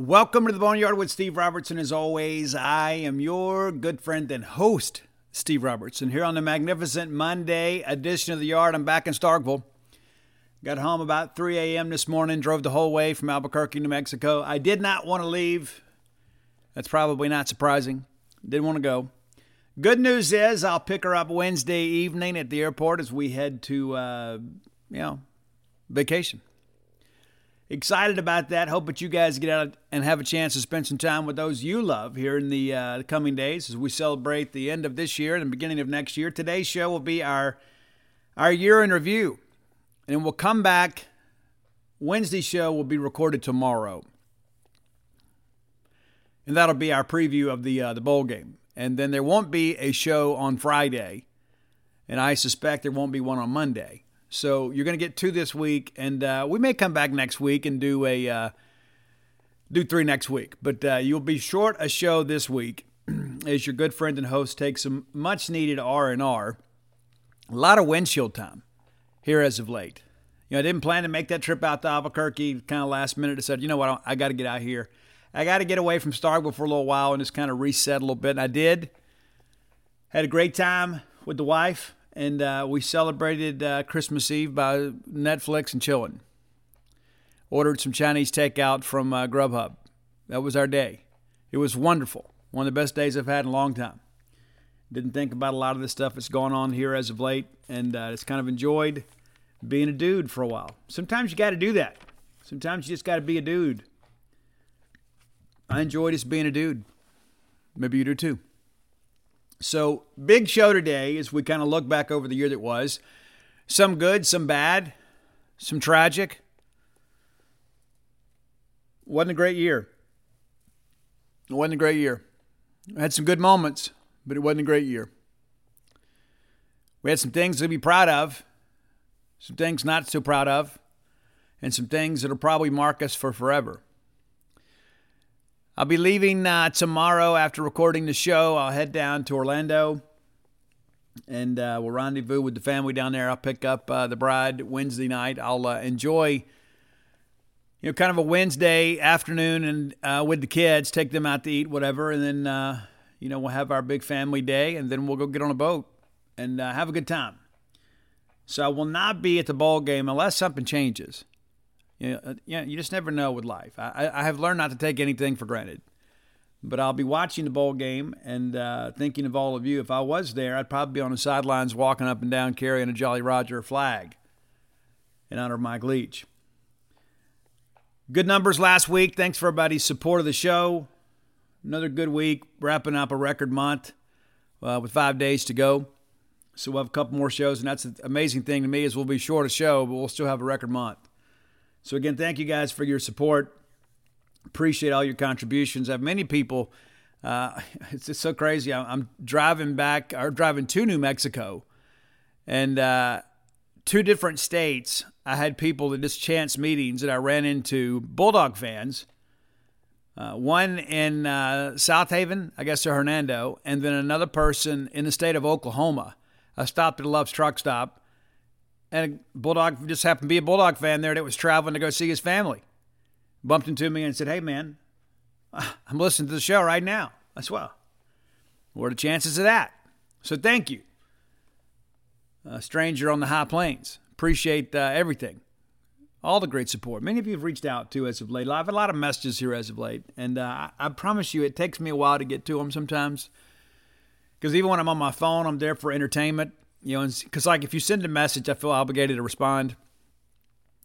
Welcome to the Boneyard with Steve Robertson. As always, I am your good friend and host, Steve Robertson, here on the magnificent Monday edition of the Yard. I'm back in Starkville. Got home about 3 a.m. this morning, drove the whole way from Albuquerque, New Mexico. I did not want to leave. That's probably not surprising. Didn't want to go. Good news is I'll pick her up Wednesday evening at the airport as we head to, uh, you know, vacation. Excited about that. Hope that you guys get out and have a chance to spend some time with those you love here in the uh, coming days as we celebrate the end of this year and the beginning of next year. Today's show will be our our year in review, and we'll come back. Wednesday show will be recorded tomorrow, and that'll be our preview of the uh, the bowl game. And then there won't be a show on Friday, and I suspect there won't be one on Monday. So you're going to get two this week, and uh, we may come back next week and do a uh, do three next week. But uh, you'll be short a show this week as your good friend and host takes some much needed R and R. A lot of windshield time here as of late. You know, I didn't plan to make that trip out to Albuquerque. Kind of last minute, I said, you know what, I got to get out here. I got to get away from Starkville for a little while and just kind of reset a little bit. And I did. Had a great time with the wife and uh, we celebrated uh, Christmas Eve by Netflix and chilling. Ordered some Chinese takeout from uh, Grubhub. That was our day. It was wonderful. One of the best days I've had in a long time. Didn't think about a lot of the stuff that's going on here as of late, and uh, just kind of enjoyed being a dude for a while. Sometimes you got to do that. Sometimes you just got to be a dude. I enjoy just being a dude. Maybe you do too. So, big show today as we kind of look back over the year that was. Some good, some bad, some tragic. Wasn't a great year. It wasn't a great year. I had some good moments, but it wasn't a great year. We had some things to be proud of, some things not so proud of, and some things that'll probably mark us for forever. I'll be leaving uh, tomorrow after recording the show. I'll head down to Orlando and uh, we'll rendezvous with the family down there. I'll pick up uh, the bride Wednesday night. I'll uh, enjoy, you know, kind of a Wednesday afternoon and uh, with the kids, take them out to eat, whatever, and then, uh, you know, we'll have our big family day, and then we'll go get on a boat and have a good time. So I will not be at the ball game unless something changes. You know, uh, yeah, you just never know with life. I, I have learned not to take anything for granted. But I'll be watching the bowl game and uh, thinking of all of you. If I was there, I'd probably be on the sidelines walking up and down carrying a Jolly Roger flag in honor of Mike Leach. Good numbers last week. Thanks for everybody's support of the show. Another good week, wrapping up a record month uh, with five days to go. So we'll have a couple more shows, and that's the amazing thing to me is we'll be short a show, but we'll still have a record month. So, again, thank you guys for your support. Appreciate all your contributions. I have many people. Uh, it's just so crazy. I'm, driving back or driving to New Mexico, and uh, two different states. I had people at just chance meetings that I ran into Bulldog fans. Uh, one in uh, South Haven, I guess to Hernando, and then another person in the state of Oklahoma. I stopped at a Love's truck stop and a Bulldog just happened to be a Bulldog fan there that was traveling to go see his family. Bumped into me and said, Hey, man, I'm listening to the show right now. I said, Well, what are the chances of that? So thank you. A stranger on the high plains. Appreciate uh, everything. All the great support. Many of you have reached out to as of late. I've had a lot of messages here as of late. And uh, I, I promise you, it takes me a while to get to them sometimes. Because even when I'm on my phone, I'm there for entertainment you know, because like if you send a message, I feel obligated to respond.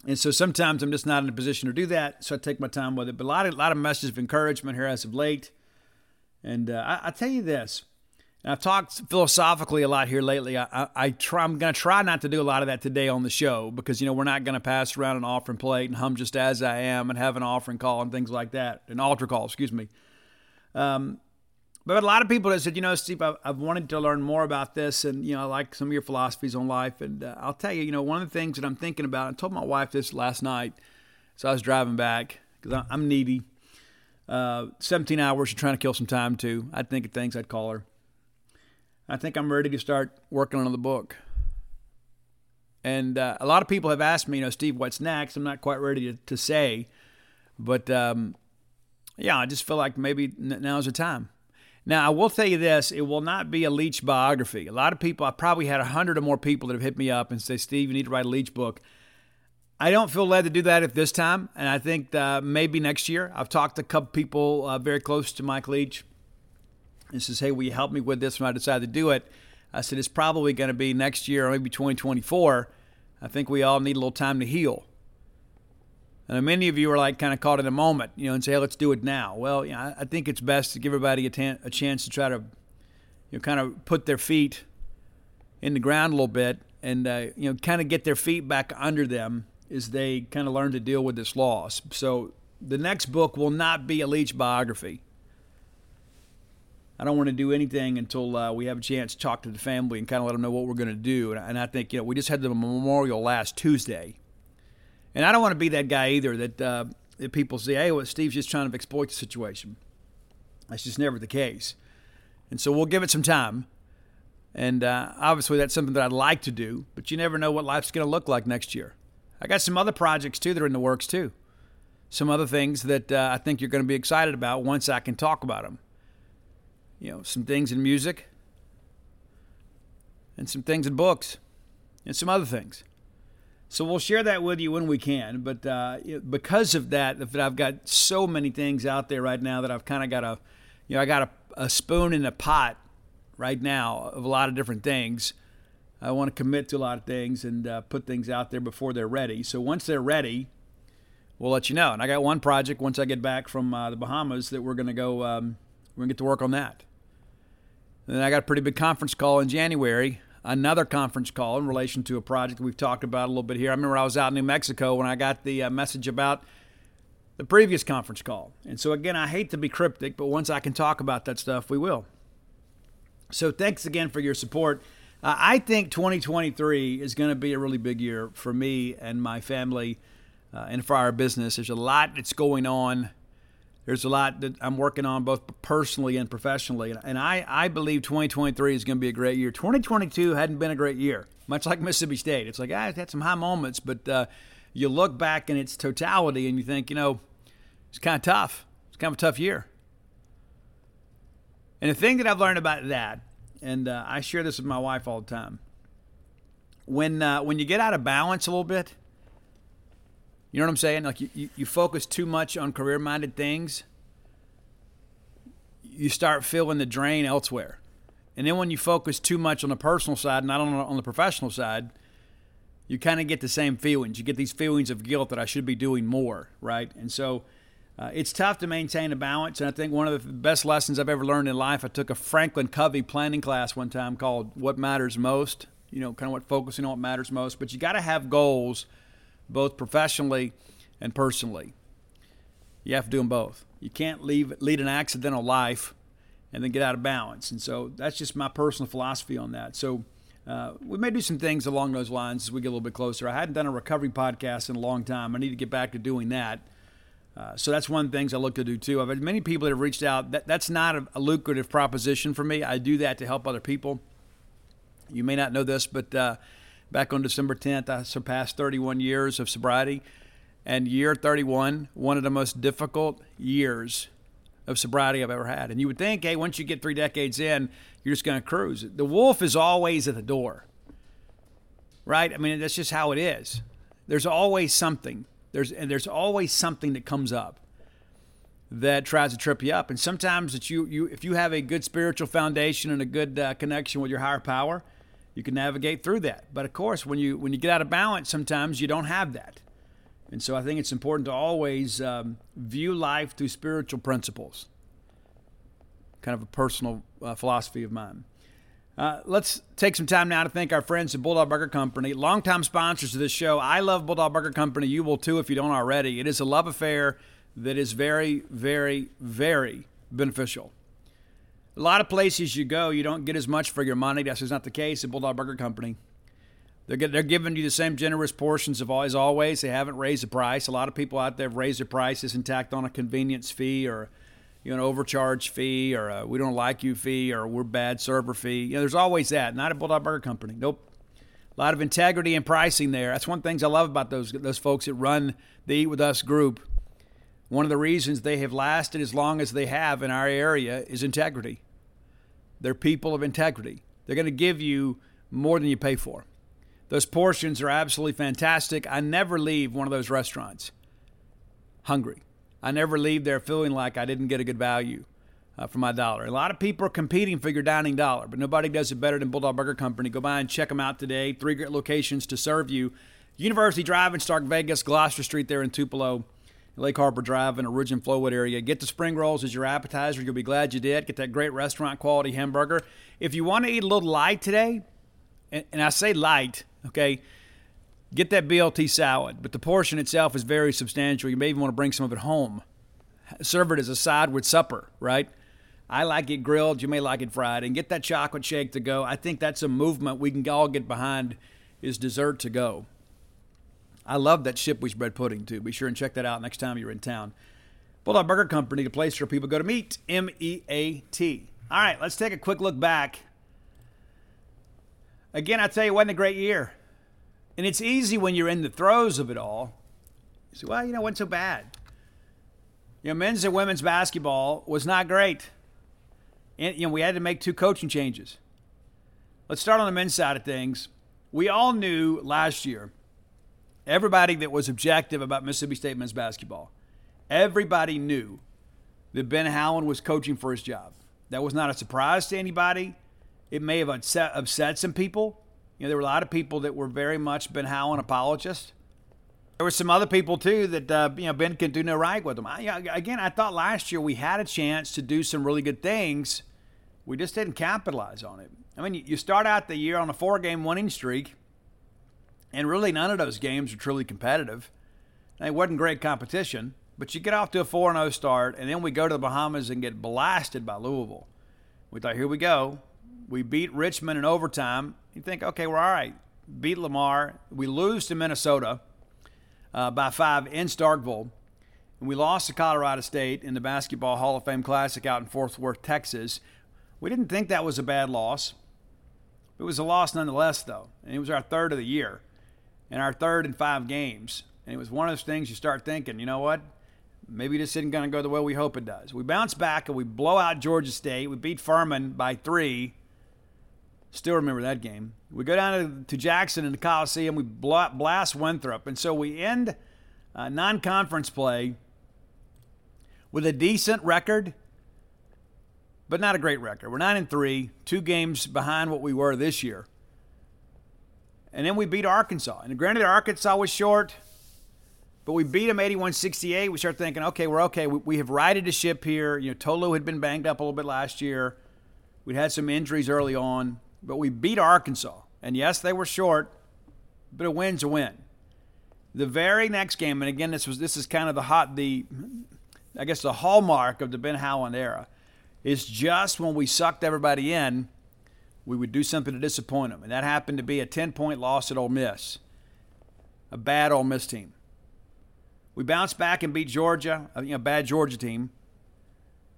And so sometimes I'm just not in a position to do that, so I take my time with it. But a lot of, a lot of messages of encouragement here as of late. And uh, I, I tell you this, And I've talked philosophically a lot here lately. I, I, I try, I'm going to try not to do a lot of that today on the show because, you know, we're not going to pass around an offering plate and hum just as I am and have an offering call and things like that, an altar call, excuse me. Um, but a lot of people have said, you know, Steve, I've, I've, wanted to learn more about this, and you know, I like some of your philosophies on life. And uh, I'll tell you, you know, one of the things that I'm thinking about. I told my wife this last night, so I was driving back because I'm needy. Uh, 17 hours, you're trying to kill some time too. I'd think of things I'd call her. I think I'm ready to start working on the book. And uh, a lot of people have asked me, you know, Steve, what's next? I'm not quite ready to, to say, but um, yeah, I just feel like maybe now's the time. Now, I will tell you this it will not be a Leach biography. A lot of people, I probably had 100 or more people that have hit me up and say, Steve, you need to write a Leach book. I don't feel led to do that at this time, and I think uh, maybe next year. I've talked to a couple people uh, very close to Mike Leach and says, Hey, will you help me with this when I decide to do it? I said, It's probably going to be next year or maybe 2024. I think we all need a little time to heal. And many of you are like kind of caught in a moment, you know, and say, hey, let's do it now. Well, you know, I think it's best to give everybody a, chance to try to, you know, kind of put their feet in the ground a little bit and, uh, you know, kind of get their feet back under them as they kind of learn to deal with this loss. So the next book will not be a Leach biography. I don't want to do anything until uh, we have a chance to talk to the family and kind of let them know what we're going to do. And I think, you know, we just had the memorial last Tuesday and I don't want to be that guy either that, uh, that people say, hey, well, Steve's just trying to exploit the situation. That's just never the case. And so we'll give it some time. And uh, obviously, that's something that I'd like to do, but you never know what life's going to look like next year. I got some other projects too that are in the works too. Some other things that uh, I think you're going to be excited about once I can talk about them. You know, some things in music, and some things in books, and some other things. So we'll share that with you when we can. But uh, because of that, I've got so many things out there right now that I've kind of got a, you know, I got a, a spoon in a pot right now of a lot of different things. I want to commit to a lot of things and uh, put things out there before they're ready. So once they're ready, we'll let you know. And I got one project once I get back from uh, the Bahamas that we're going to go. Um, we're going to get to work on that. And then I got a pretty big conference call in January another conference call in relation to a project we've talked about a little bit here. I remember I was out in New Mexico when I got the uh, message about the previous conference call. And so, again, I hate to be cryptic, but once I can talk about that stuff, we will. So, thanks again for your support. Uh, I think 2023 is going to be a really big year for me and my family uh, and for our business. There's a lot that's going on there's a lot that I'm working on both personally and professionally. And I, I believe 2023 is going to be a great year. 2022 hadn't been a great year, much like Mississippi State. It's like, ah, it's had some high moments, but uh, you look back in its totality and you think, you know, it's kind of tough. It's kind of a tough year. And the thing that I've learned about that, and uh, I share this with my wife all the time, when uh, when you get out of balance a little bit, you know what I'm saying? Like you, you, you focus too much on career minded things, you start feeling the drain elsewhere. And then when you focus too much on the personal side, not on, on the professional side, you kind of get the same feelings. You get these feelings of guilt that I should be doing more, right? And so uh, it's tough to maintain a balance. And I think one of the best lessons I've ever learned in life, I took a Franklin Covey planning class one time called What Matters Most, you know, kind of what focusing on what matters most. But you got to have goals both professionally and personally. You have to do them both. You can't leave, lead an accidental life and then get out of balance. And so that's just my personal philosophy on that. So uh, we may do some things along those lines as we get a little bit closer. I hadn't done a recovery podcast in a long time. I need to get back to doing that. Uh, so that's one of the things I look to do too. I've had many people that have reached out. That, that's not a, a, lucrative proposition for me. I do that to help other people. You may not know this, but uh, Back on December 10th, I surpassed 31 years of sobriety. And year 31, one of the most difficult years of sobriety I've ever had. And you would think, hey, once you get three decades in, you're just going to cruise. The wolf is always at the door, right? I mean, that's just how it is. There's always something. There's and there's always something that comes up that tries to trip you up. And sometimes that you you if you have a good spiritual foundation and a good uh, connection with your higher power, you can navigate through that. But of course, when you when you get out of balance, sometimes you don't have that. And so I think it's important to always um, view life through spiritual principles. Kind of a personal uh, philosophy of mine. Uh, let's take some time now to thank our friends at Bulldog Burger Company, longtime sponsors of this show. I love Bulldog Burger Company. You will too if you don't already. It is a love affair that is very, very, very beneficial. A lot of places you go, you don't get as much for your money. That's just not the case at Bulldog Burger Company. They're, they're giving you the same generous portions of as always. They haven't raised the price. A lot of people out there have raised their prices and tacked on a convenience fee or you know, an overcharge fee or a we don't like you fee or we're bad server fee. You know, there's always that. Not at Bulldog Burger Company. Nope. A lot of integrity and pricing there. That's one of the things I love about those those folks that run the Eat With Us group. One of the reasons they have lasted as long as they have in our area is integrity. They're people of integrity. They're going to give you more than you pay for. Those portions are absolutely fantastic. I never leave one of those restaurants hungry. I never leave there feeling like I didn't get a good value uh, for my dollar. A lot of people are competing for your dining dollar, but nobody does it better than Bulldog Burger Company. Go by and check them out today. Three great locations to serve you University Drive in Stark Vegas, Gloster Street there in Tupelo. Lake Harbor Drive in the Ridge and Flowwood area. Get the spring rolls as your appetizer. You'll be glad you did. Get that great restaurant quality hamburger. If you want to eat a little light today, and, and I say light, okay, Get that BLT salad, but the portion itself is very substantial. You may even want to bring some of it home. Serve it as a side with supper, right? I like it grilled. You may like it fried. And get that chocolate shake to go. I think that's a movement we can all get behind is dessert to go. I love that Shipwe's bread pudding too. Be sure and check that out next time you're in town. Bulldog Burger Company, the place where people go to meet. M E A T. All right, let's take a quick look back. Again, I tell you, it wasn't a great year. And it's easy when you're in the throes of it all. You say, well, you know, it wasn't so bad. You know, men's and women's basketball was not great. And, you know, we had to make two coaching changes. Let's start on the men's side of things. We all knew last year, everybody that was objective about Mississippi State men's basketball, everybody knew that Ben Howland was coaching for his job. That was not a surprise to anybody. It may have upset, upset some people, you know, there were a lot of people that were very much Ben Howland apologists. There were some other people too that uh, you know Ben can do no right with them. I, again, I thought last year we had a chance to do some really good things. We just didn't capitalize on it. I mean, you start out the year on a four-game winning streak, and really none of those games were truly competitive. It wasn't great competition, but you get off to a 4 0 start, and then we go to the Bahamas and get blasted by Louisville. We thought, here we go. We beat Richmond in overtime. You think, okay, we're all right. Beat Lamar. We lose to Minnesota uh, by five in Starkville. And we lost to Colorado State in the Basketball Hall of Fame Classic out in Fort Worth, Texas. We didn't think that was a bad loss. It was a loss nonetheless, though. And it was our third of the year and our third and five games. And it was one of those things you start thinking, you know what? Maybe this isn't going to go the way we hope it does. We bounce back and we blow out Georgia State. We beat Furman by three Still remember that game. We go down to, to Jackson in the Coliseum. We blast Winthrop. And so we end uh, non conference play with a decent record, but not a great record. We're 9 and 3, two games behind what we were this year. And then we beat Arkansas. And granted, Arkansas was short, but we beat them 81 68. We start thinking, okay, we're okay. We, we have righted the ship here. You know, Tolu had been banged up a little bit last year. We'd had some injuries early on but we beat Arkansas. And yes, they were short, but a win's a win. The very next game, and again, this was this is kind of the hot the I guess the hallmark of the Ben Howland era, is just when we sucked everybody in, we would do something to disappoint them. And that happened to be a 10 point loss at Ole Miss. A bad Ole Miss team. We bounced back and beat Georgia, a you know, bad Georgia team.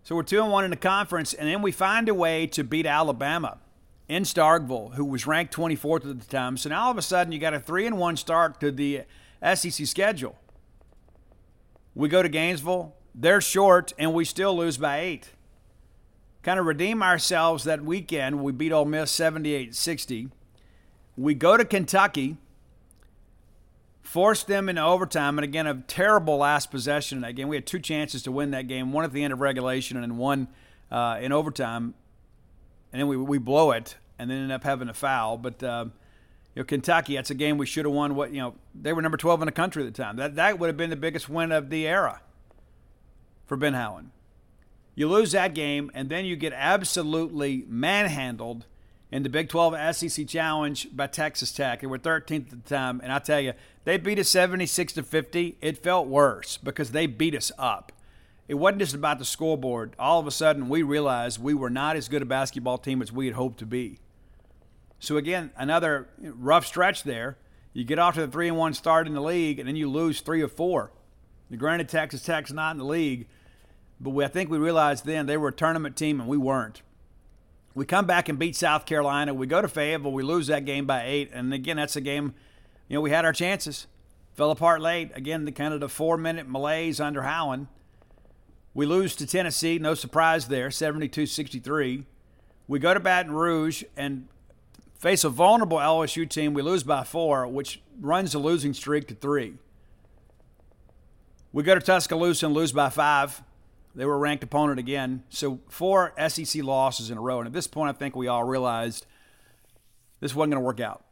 So we're 2 and 1 in the conference, and then we find a way to beat Alabama in Starkville, who was ranked 24th at the time. So now all of a sudden you got a three and one start to the uh, SEC schedule. We go to Gainesville, they're short, and we still lose by eight. Kind of redeem ourselves that weekend. We beat Ole Miss 78 60. We go to Kentucky, force them into overtime, and again, a terrible last possession in that game. We had two chances to win that game one at the end of regulation and one uh, in overtime and then we, we blow it and then end up having a foul. But uh, you know, Kentucky, that's a game we should have won. What you know, they were number 12 in the country at the time. That that would have been the biggest win of the era for Ben Howland. You lose that game, and then you get absolutely manhandled in the Big 12 SEC Challenge by Texas Tech. They were 13th at the time, and I tell you, they beat us 76 to 50. It felt worse because they beat us up. It wasn't just about the scoreboard. All of a sudden, we realized we were not as good a basketball team as we had hoped to be. So again, another rough stretch there. You get off to the three and one start in the league, and then you lose three or four. The granted, Texas Tech's not in the league, but we, I think we realized then they were a tournament team and we weren't. We come back and beat South Carolina. We go to Fayetteville. We lose that game by eight, and again, that's a game. You know, we had our chances. Fell apart late. Again, the kind of the four-minute malaise under Howland. We lose to Tennessee. No surprise there, 72-63. We go to Baton Rouge and face a vulnerable LSU team. We lose by four, which runs the losing streak to three. We go to Tuscaloosa and lose by five. They were a ranked opponent again. So four SEC losses in a row. And at this point, I think we all realized this wasn't going to work out.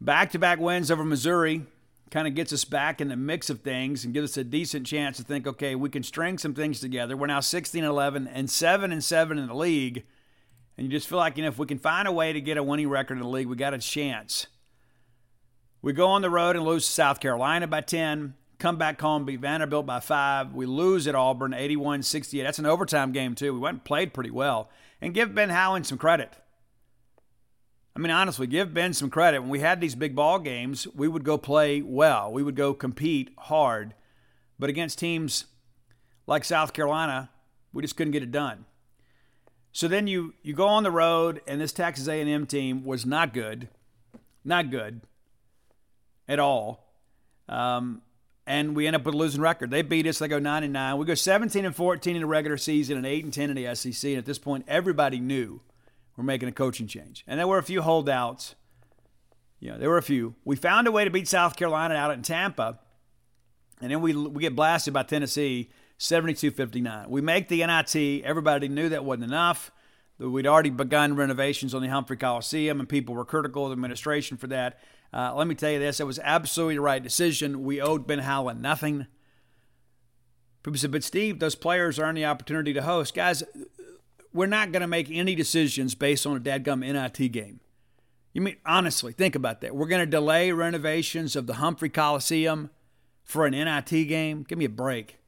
Back to back wins over Missouri kind of gets us back in the mix of things and gives us a decent chance to think, okay, we can string some things together. We're now 16 and 11 and 7 and 7 in the league. And you just feel like, you know, if we can find a way to get a winning record in the league, we got a chance. We go on the road and lose to South Carolina by 10 come back home, beat Vanderbilt by five. We lose at Auburn 81 68. That's an overtime game, too. We went and played pretty well. And give Ben Howland some credit. I mean, honestly, give Ben some credit. When we had these big ball games, we would go play well, we would go compete hard. But against teams like South Carolina, we just couldn't get it done. So then you you go on the road, and this Texas A&M team was not good, not good at all. Um, and we end up with a losing record. They beat us. They go nine and nine. We go 17 and 14 in the regular season and eight and 10 in the SEC. And at this point, everybody knew we're making a coaching change. And there were a few holdouts. You know, there were a few. We found a way to beat South Carolina out in Tampa, and then we we get blasted by Tennessee 72-59. We make the NIT. Everybody knew that wasn't enough. We'd already begun renovations on the Humphrey Coliseum, and people were critical of the administration for that. Uh, let me tell you this: it was absolutely the right decision. We owed Ben Howland nothing. People said, "But Steve, those players earn the opportunity to host." Guys, we're not going to make any decisions based on a dadgum NIT game. You mean honestly? Think about that. We're going to delay renovations of the Humphrey Coliseum for an NIT game? Give me a break.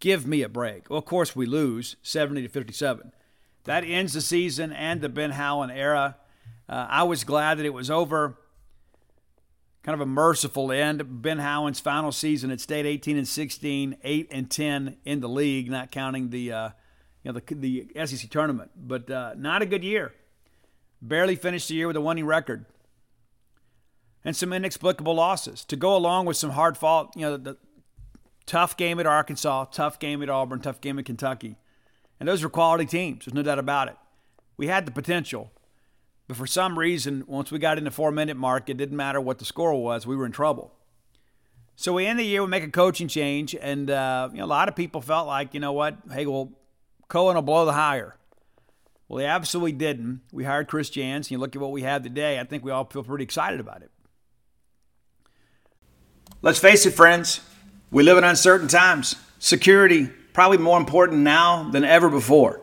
Give me a break. Well, of course we lose 70 to 57. That ends the season and the Ben Howland era. Uh, I was glad that it was over kind of a merciful end. Ben Howland's final season at State 18 and 16, 8 and 10 in the league, not counting the uh, you know the, the SEC tournament, but uh, not a good year. Barely finished the year with a winning record, and some inexplicable losses to go along with some hard fought. You know, the, the tough game at Arkansas, tough game at Auburn, tough game at Kentucky, and those were quality teams. There's no doubt about it. We had the potential but for some reason, once we got in the four minute mark, it didn't matter what the score was, we were in trouble. So we end the year, we make a coaching change, and uh, you know, a lot of people felt like, you know what, hey, well, Cohen will blow the hire. Well, he absolutely didn't. We hired Chris Jans, and you look at what we have today, I think we all feel pretty excited about it. Let's face it, friends, we live in uncertain times. Security, probably more important now than ever before.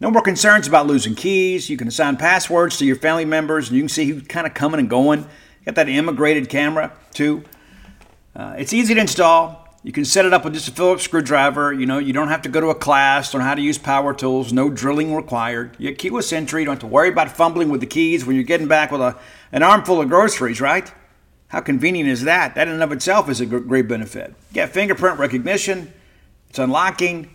No more concerns about losing keys. You can assign passwords to your family members, and you can see who's kind of coming and going. Got that immigrated camera too. Uh, it's easy to install. You can set it up with just a Phillips screwdriver. You know, you don't have to go to a class on how to use power tools. No drilling required. You get keyless entry. You don't have to worry about fumbling with the keys when you're getting back with a, an armful of groceries, right? How convenient is that? That in and of itself is a great benefit. You get fingerprint recognition. It's unlocking.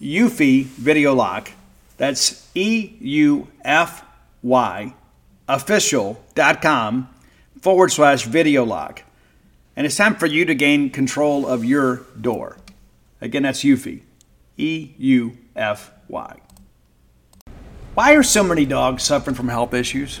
Eufy Video Lock. That's E U F Y official.com forward slash video lock. And it's time for you to gain control of your door. Again, that's Eufy. E U F Y. Why are so many dogs suffering from health issues?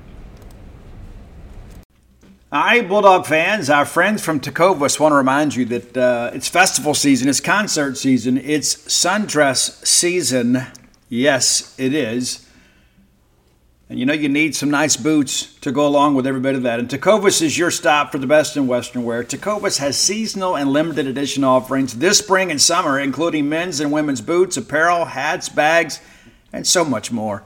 Right, Bulldog fans, our friends from Tecovas want to remind you that uh, it's festival season, it's concert season, it's sundress season. Yes, it is. And you know you need some nice boots to go along with every bit of that. And Tecovas is your stop for the best in Western wear. Tecovas has seasonal and limited edition offerings this spring and summer, including men's and women's boots, apparel, hats, bags, and so much more.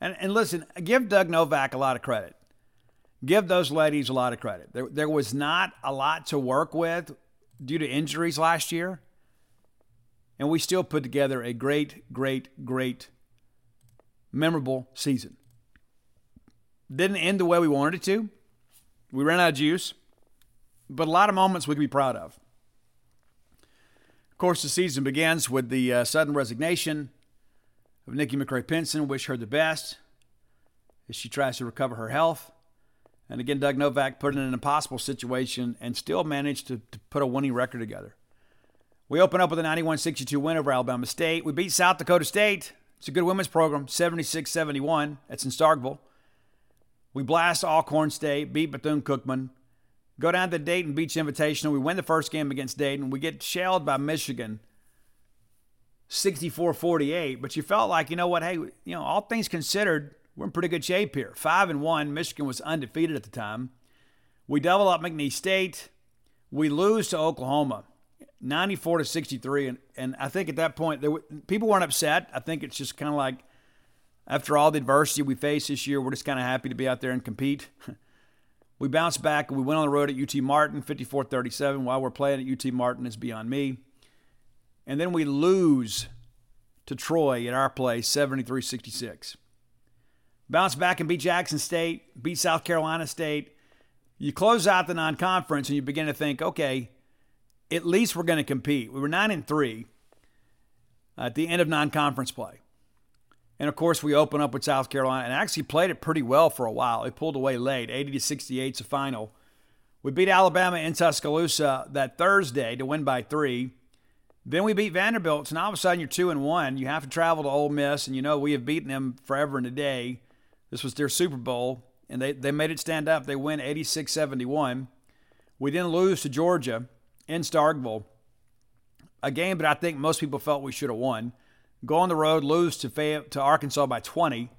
And, and listen, give Doug Novak a lot of credit. Give those ladies a lot of credit. There, there was not a lot to work with due to injuries last year. And we still put together a great, great, great, memorable season. Didn't end the way we wanted it to. We ran out of juice, but a lot of moments we can be proud of. Of course, the season begins with the uh, sudden resignation of Nikki McCray-Penson. Wish her the best as she tries to recover her health. And again, Doug Novak put in an impossible situation and still managed to, to put a winning record together. We open up with a 91 62 win over Alabama State. We beat South Dakota State. It's a good women's program, 76 71. That's in Starkville. We blast Alcorn State, beat Bethune Cookman, go down to the Daytona Beach Invitational. We win the first game against Dayton. We get shelled by Michigan 64 48, but you felt like, you know what, hey, you know, all things considered, we're in pretty good shape here. Five and one. Michigan was undefeated at the time. We double up McNeese State. We lose to Oklahoma, 94 to 63, and and I think at that point there were, people weren't upset. I think it's just kind of like After all the adversity we faced this year, we're just kind of happy to be out there and compete. we bounced back and we went on the road at UT Martin, 54 37. While we're playing at UT Martin is beyond me. And then we lose to Troy at our place, 73 66. Bounce back and beat Jackson State, beat South Carolina State. You close out the non conference and you begin to think, okay, at least we're going to compete. We were 9 and 3 at the end of non conference play. And of course, we open up with South Carolina and actually played it pretty well for a while. We pulled away late, 80 to 68 is a final. We beat Alabama in Tuscaloosa that Thursday to win by three. Then we beat Vanderbilt. So now all of a sudden you're two and one. You have to travel to Ole Miss, and you know we have beaten them forever and a day. This was their Super Bowl, and they, they made it stand up. They win 86 71. We then lose to Georgia in Starkville, a game that I think most people felt we should have won go on the road, lose to, Fayette, to Arkansas by 20,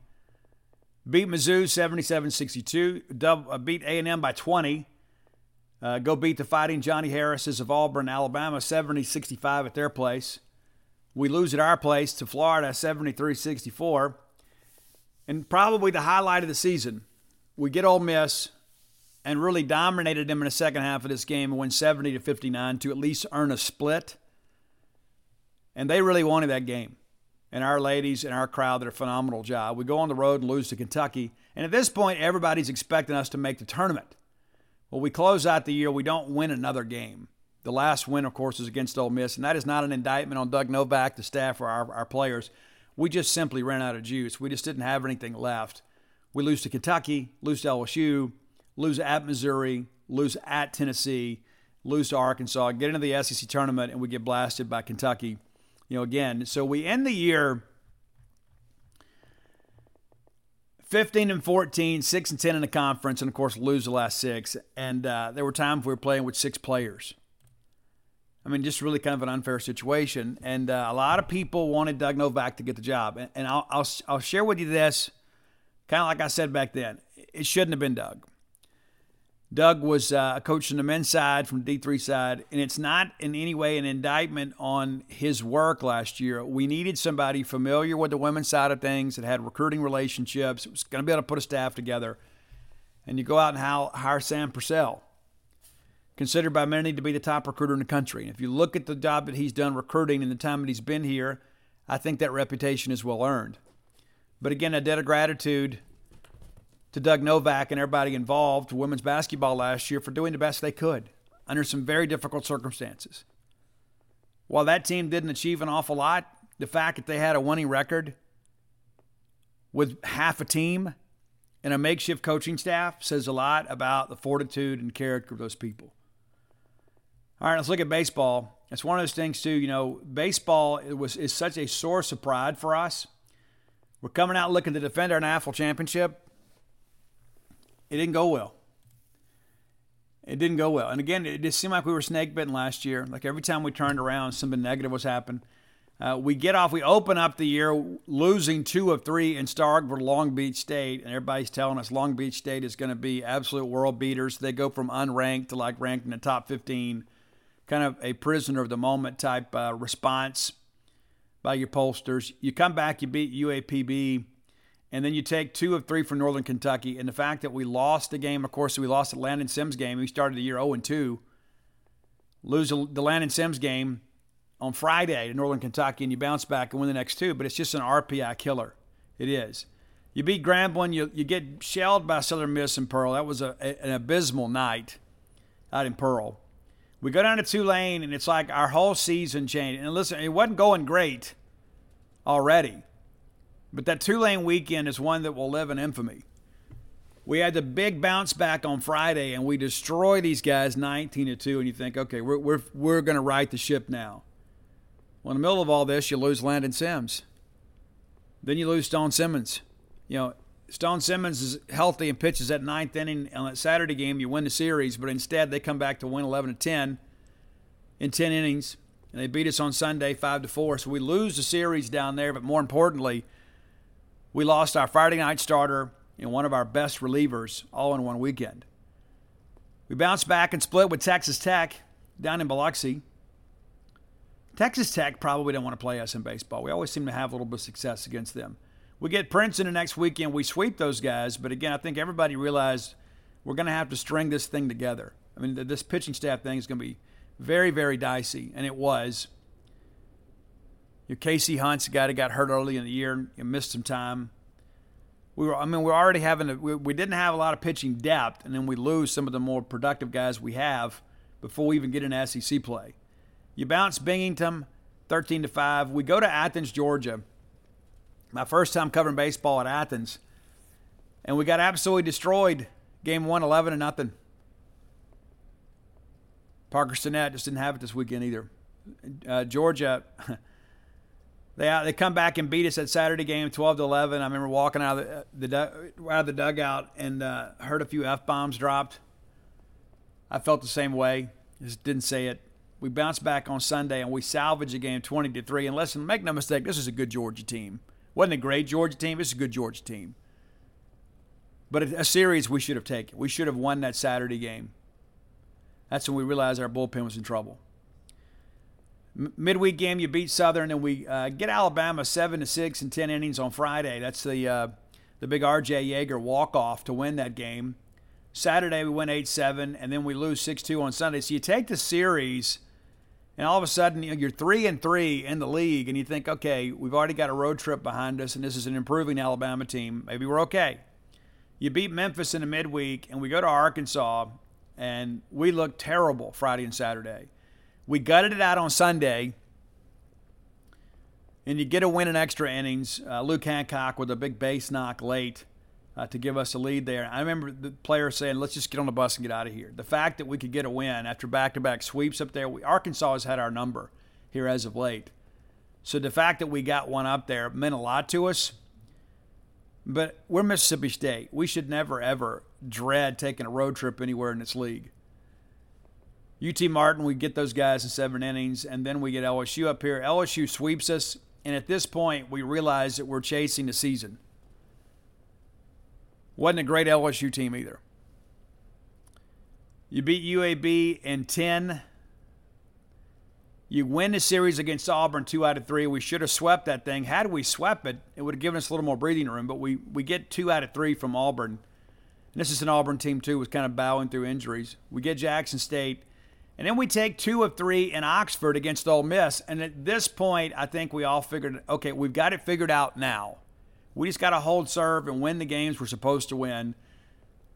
beat Mizzou 77-62, uh, beat A&M by 20, uh, go beat the Fighting Johnny Harrises of Auburn, Alabama 70-65 at their place. We lose at our place to Florida 73-64. And probably the highlight of the season, we get Ole Miss and really dominated them in the second half of this game and win 70 to 59 to at least earn a split. And they really wanted that game and our ladies and our crowd did a phenomenal job. We go on the road and lose to Kentucky. And at this point, everybody's expecting us to make the tournament. Well, we close out the year, we don't win another game. The last win, of course, is against Ole Miss, and that is not an indictment on Doug Novak, the staff, or our, our players. We just simply ran out of juice. We just didn't have anything left. We lose to Kentucky, lose to LSU, lose at Missouri, lose at Tennessee, lose to Arkansas, get into the SEC tournament, and we get blasted by Kentucky you know, again, so we end the year 15 and 14, 6 and 10 in the conference, and of course, lose the last six. And uh, there were times we were playing with six players. I mean, just really kind of an unfair situation. And uh, a lot of people wanted Doug Novak to get the job. And, and I'll, I'll, I'll share with you this, kind of like I said back then. It shouldn't have been Doug. Doug was uh, a coach on the men's side from D3 side, and it's not in any way an indictment on his work last year. We needed somebody familiar with the women's side of things that had recruiting relationships, was going to be able to put a staff together. And you go out and hire Sam Purcell, considered by many to be the top recruiter in the country. And if you look at the job that he's done recruiting in the time that he's been here, I think that reputation is well earned. But again, a debt of gratitude to Doug Novak and everybody involved, women's basketball last year, for doing the best they could under some very difficult circumstances. While that team didn't achieve an awful lot, the fact that they had a winning record with half a team and a makeshift coaching staff says a lot about the fortitude and character of those people. All right, let's look at baseball. It's one of those things too. You know, baseball was is such a source of pride for us. We're coming out looking to defend our national championship. It didn't go well. It didn't go well. And again, it just seemed like we were snake bitten last year. Like every time we turned around, something negative was happening. Uh, we get off, we open up the year losing two of three in Starkville, Long Beach State, and everybody's telling us Long Beach State is going to be absolute world beaters. They go from unranked to like ranked in the top 15, kind of a prisoner of the moment type uh, response by your pollsters. You come back, you beat UAPB and then you take two of three from Northern Kentucky. And the fact that we lost the game, of course, we lost the Landon Sims game. We started the year 0 2. Lose the Landon Sims game on Friday to Northern Kentucky, and you bounce back and win the next two. But it's just an RPI killer. It is. You beat Grambling, you, you get shelled by Southern Miss and Pearl. That was a, a, an abysmal night out in Pearl. We go down to Tulane, and it's like our whole season changed. And listen, it wasn't going great already. But that Tulane weekend is one that will live in infamy. We had the big bounce back on Friday, and we destroy these guys 19 to 2, and you think, okay, we're, we're, we're going to right the ship now. Well, in the middle of all this, you lose Landon Sims. Then you lose Stone Simmons. You know, Stone Simmons is healthy and pitches that ninth inning on that Saturday game. You win the series, but instead they come back to win 11 to 10 in 10 innings, and they beat us on Sunday 5 to 4. So we lose the series down there, but more importantly, we lost our Friday night starter and one of our best relievers all in one weekend. We bounced back and split with Texas Tech down in Biloxi. Texas Tech probably didn't want to play us in baseball. We always seem to have a little bit of success against them. We get Princeton the next weekend. We sweep those guys. But again, I think everybody realized we're going to have to string this thing together. I mean, this pitching staff thing is going to be very, very dicey, and it was. Your KC Hunt's a guy that got hurt early in the year and missed some time. We were, I mean, we're already having, a, we, we didn't have a lot of pitching depth, and then we lose some of the more productive guys we have before we even get into SEC play. You bounce Binghamton 13 to 5. We go to Athens, Georgia. My first time covering baseball at Athens. And we got absolutely destroyed. Game one, 11 to nothing. Parker Stinnett just didn't have it this weekend either. Uh, Georgia, they uh, they come back and beat us at Saturday game, 12 to 11. I remember walking out of the, the out of the dugout and uh, heard a few f bombs dropped. I felt the same way. Just didn't say it. We bounced back on Sunday and we salvaged the game 20 to three. And listen, make no mistake, this is a good Georgia team. Wasn't a great Georgia team. It's a good Georgia team. But a series we should have taken. We should have won that Saturday game. That's when we realized our bullpen was in trouble. Midweek game, you beat Southern, and we uh, get Alabama seven to six in ten innings on Friday. That's the uh, the big R.J. Yeager walk off to win that game. Saturday we win eight seven, and then we lose six two on Sunday. So you take the series, and all of a sudden you're three and three in the league, and you think, okay, we've already got a road trip behind us, and this is an improving Alabama team. Maybe we're okay. You beat Memphis in the midweek, and we go to Arkansas, and we look terrible Friday and Saturday. We gutted it out on Sunday, and you get a win in extra innings. Uh, Luke Hancock with a big base knock late uh, to give us a lead there. I remember the player saying, "Let's just get on the bus and get out of here." The fact that we could get a win after back-to-back sweeps up there, we, Arkansas has had our number here as of late. So the fact that we got one up there meant a lot to us. But we're Mississippi State. We should never, ever dread taking a road trip anywhere in this league. UT Martin, we get those guys in seven innings, and then we get LSU up here. LSU sweeps us, and at this point, we realize that we're chasing the season. Wasn't a great LSU team either. You beat UAB in 10. You win the series against Auburn two out of three. We should have swept that thing. Had we swept it, it would have given us a little more breathing room. But we, we get two out of three from Auburn. And this is an Auburn team, too, was kind of bowing through injuries. We get Jackson State. And then we take two of three in Oxford against Ole Miss. And at this point, I think we all figured, okay, we've got it figured out now. We just got to hold serve and win the games we're supposed to win.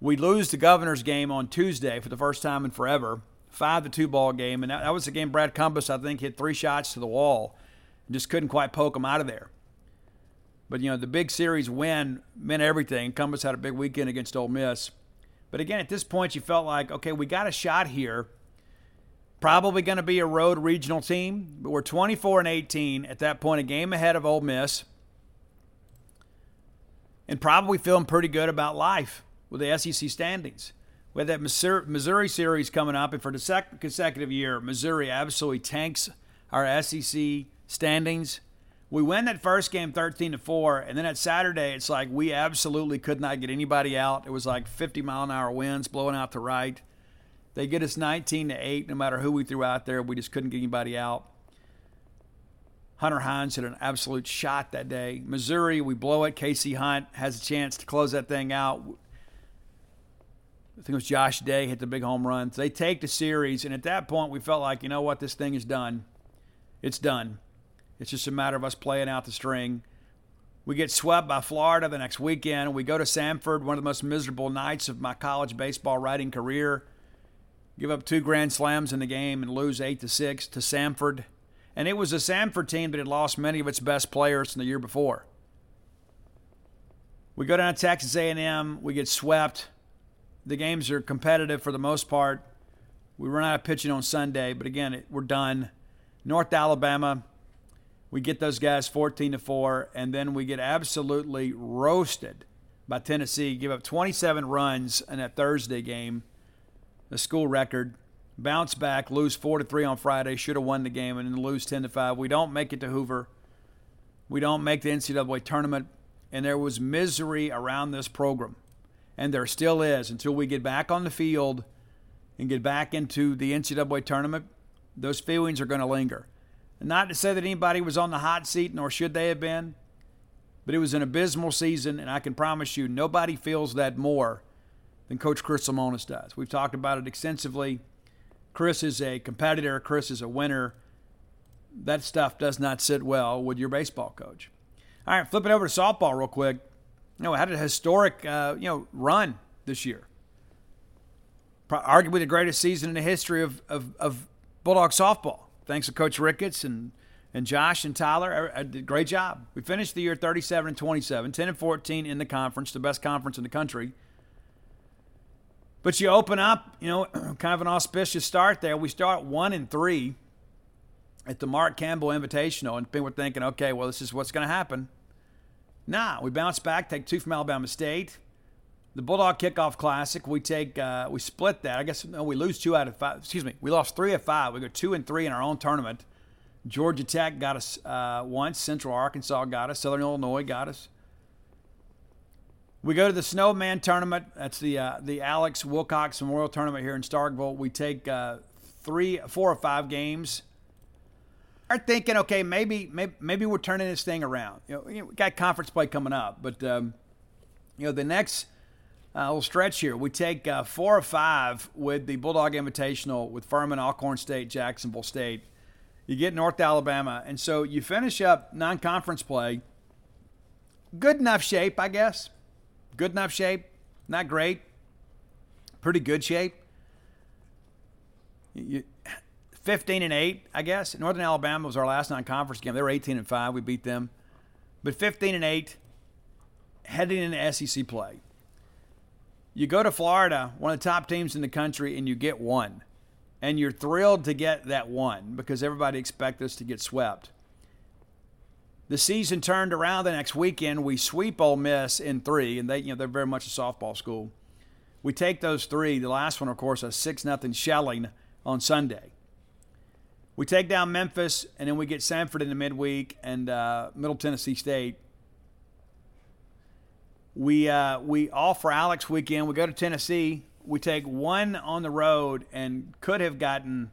We lose the governor's game on Tuesday for the first time in forever five to two ball game, and that, that was the game Brad Cumbest I think hit three shots to the wall, and just couldn't quite poke him out of there. But you know the big series win meant everything. Cumbest had a big weekend against Ole Miss, but again at this point you felt like okay we got a shot here. Probably going to be a road regional team, but we're 24 and 18 at that point, a game ahead of Ole Miss, and probably feeling pretty good about life with the SEC standings. We have that Missouri series coming up, and for the second consecutive year, Missouri absolutely tanks our SEC standings. We win that first game 13 to 4, and then at Saturday, it's like we absolutely could not get anybody out. It was like 50 mile an hour winds blowing out to right. They get us 19 to 8, no matter who we threw out there. We just couldn't get anybody out. Hunter Hines hit an absolute shot that day. Missouri, we blow it. KC Hunt has a chance to close that thing out. I think it was Josh Day hit the big home run. They take the series, and at that point, we felt like, you know what, this thing is done. It's done. It's just a matter of us playing out the string. We get swept by Florida the next weekend. We go to Samford, one of the most miserable nights of my college baseball writing career. Give up two grand slams in the game and lose eight to six to Samford. And it was a Samford team that had lost many of its best players from the year before. We go down to Texas A&M. We get swept. The games are competitive for the most part. We run out of pitching on Sunday, but again, we're done. North Alabama, we get those guys 14 to 4, and then we get absolutely roasted by Tennessee. Give up 27 runs in that Thursday game, the school record. Bounce back, lose 4 to 3 on Friday, should have won the game, and then lose 10 to 5. We don't make it to Hoover. We don't make the NCAA tournament, and there was misery around this program and there still is until we get back on the field and get back into the NCAA tournament. Those feelings are going to linger. Not to say that anybody was on the hot seat, nor should they have been. But it was an abysmal season, and I can promise you nobody feels that more than Coach Chris Lemonis does. We've talked about it extensively. Chris is a competitor, Chris is a winner. That stuff does not sit well with your baseball coach. All right, flipping over to softball real quick. You know, had a historic uh, you know run this year. Arguably the greatest season in the history of, of, of Bulldog softball. Thanks to Coach Ricketts and and Josh and Tyler I did a great job. We finished the year 37 and 27, 10 and 14 in the conference, the best conference in the country. But you open up, you know, kind of an auspicious start there. We start one and three at the Mark Campbell Invitational, and people were thinking, okay, well, this is what's going to happen. Nah, we bounce back, take two from Alabama State. The Bulldog Kickoff Classic, we take, uh, we split that. I guess no, we lose two out of five. Excuse me, we lost three of five. We go two and three in our own tournament. Georgia Tech got us uh, once. Central Arkansas got us. Southern Illinois got us. We go to the Snowman tournament. That's the uh, the Alex Wilcox Memorial Tournament here in Starkville. We take uh, three, four or five games. Are thinking, okay, maybe, maybe maybe we're turning this thing around. You know, we got conference play coming up, but um, you know the next uh, little stretch here, we take uh, four or five with the Bulldog Invitational with Furman, Alcorn State, Jacksonville State you get North Alabama, and so you finish up non-conference play. Good enough shape, I guess. Good enough shape. Not great. Pretty good shape. You, 15 and 8, I guess. Northern Alabama was our last non-conference game. They were 18 and 5. We beat them. But 15 and 8 heading into SEC play. You go to Florida, one of the top teams in the country, and you get one and you're thrilled to get that one because everybody expects us to get swept. The season turned around the next weekend. We sweep Ole Miss in three, and they, you know, they're very much a softball school. We take those three. The last one, of course, a six nothing shelling on Sunday. We take down Memphis, and then we get Samford in the midweek and uh, Middle Tennessee State. We uh, we all for Alex weekend. We go to Tennessee we take one on the road and could have gotten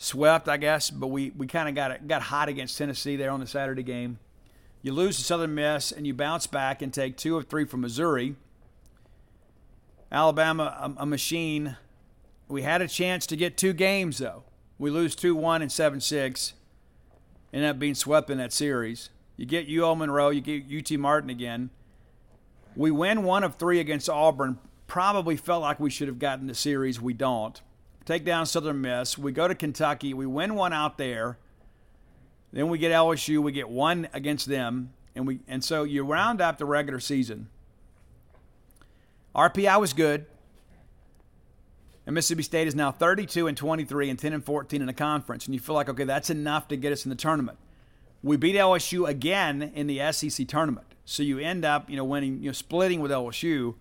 swept, I guess, but we, we kind of got got hot against Tennessee there on the Saturday game. You lose to Southern Miss and you bounce back and take two of three from Missouri. Alabama, a, a machine. We had a chance to get two games though. We lose two one and seven six. End up being swept in that series. You get UL Monroe, you get UT Martin again. We win one of three against Auburn probably felt like we should have gotten the series. We don't. Take down Southern Miss. We go to Kentucky. We win one out there. Then we get LSU. We get one against them, and we and so you round up the regular season. RPI was good. And Mississippi State is now 32 and 23 and 10 and 14 in the conference, and you feel like okay, that's enough to get us in the tournament. We beat LSU again in the SEC tournament, so you end up you know winning you know splitting with LSU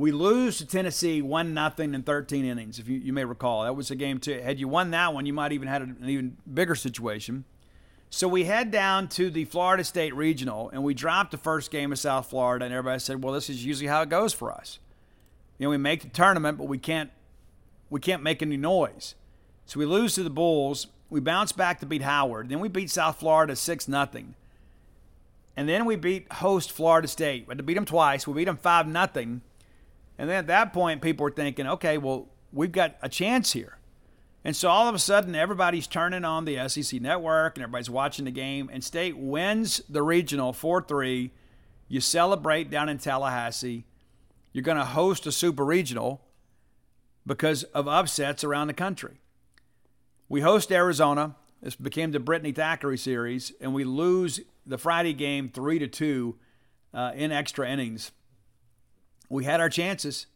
we lose to Tennessee one nothing in 13 innings, if you, you may recall. That was a game too. Had you won that one, you might even had an even bigger situation. So we head down to the Florida State Regional, and we dropped the first game of South Florida, and everybody said, "Well, this is usually how it goes for us. You know, we make the tournament, but we can't we can't make any noise. So we lose to the Bulls. We bounce back to beat Howard. Then we beat South Florida six nothing, and then we beat host Florida State. We had to beat them twice. We beat them five nothing and then at that point, people were thinking, okay, well, we've got a chance here. And so all of a sudden, everybody's turning on the SEC network and everybody's watching the game. And State wins the regional 4 3. You celebrate down in Tallahassee. You're going to host a super regional because of upsets around the country. We host Arizona. This became the Brittany Thackeray series, and we lose the Friday game 3 to 2 uh, in extra innings we had our chances.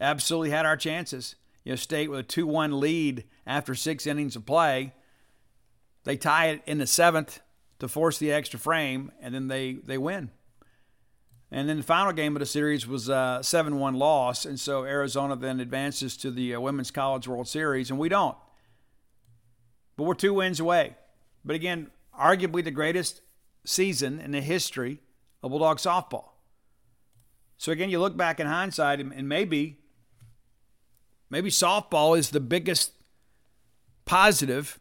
Absolutely had our chances. You know, State with a 2 1 lead after six innings of play. They tie it in the seventh to force the extra frame, and then they, they win. And then the final game of the series was a 7 1 loss. And so Arizona then advances to the uh, Women's College World Series, and we don't. But we're two wins away. But again, arguably the greatest season in the history of Bulldog softball. So again, you look back in hindsight, and maybe, maybe softball is the biggest positive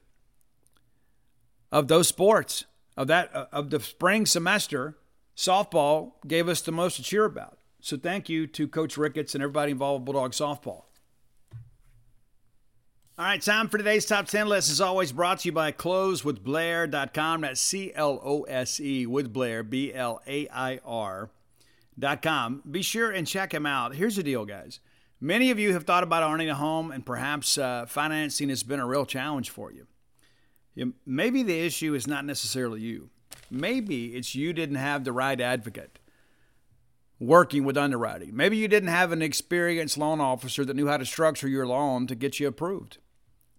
of those sports. of that of the spring semester, softball gave us the most to cheer about. So thank you to Coach Ricketts and everybody involved with Bulldog softball. All right, time for today's top 10 list is always brought to you by closewithblair.com. That's C L O S E with Blair, B L A I R.com. Be sure and check him out. Here's the deal, guys. Many of you have thought about owning a home, and perhaps uh, financing has been a real challenge for you. you. Maybe the issue is not necessarily you. Maybe it's you didn't have the right advocate working with underwriting. Maybe you didn't have an experienced loan officer that knew how to structure your loan to get you approved.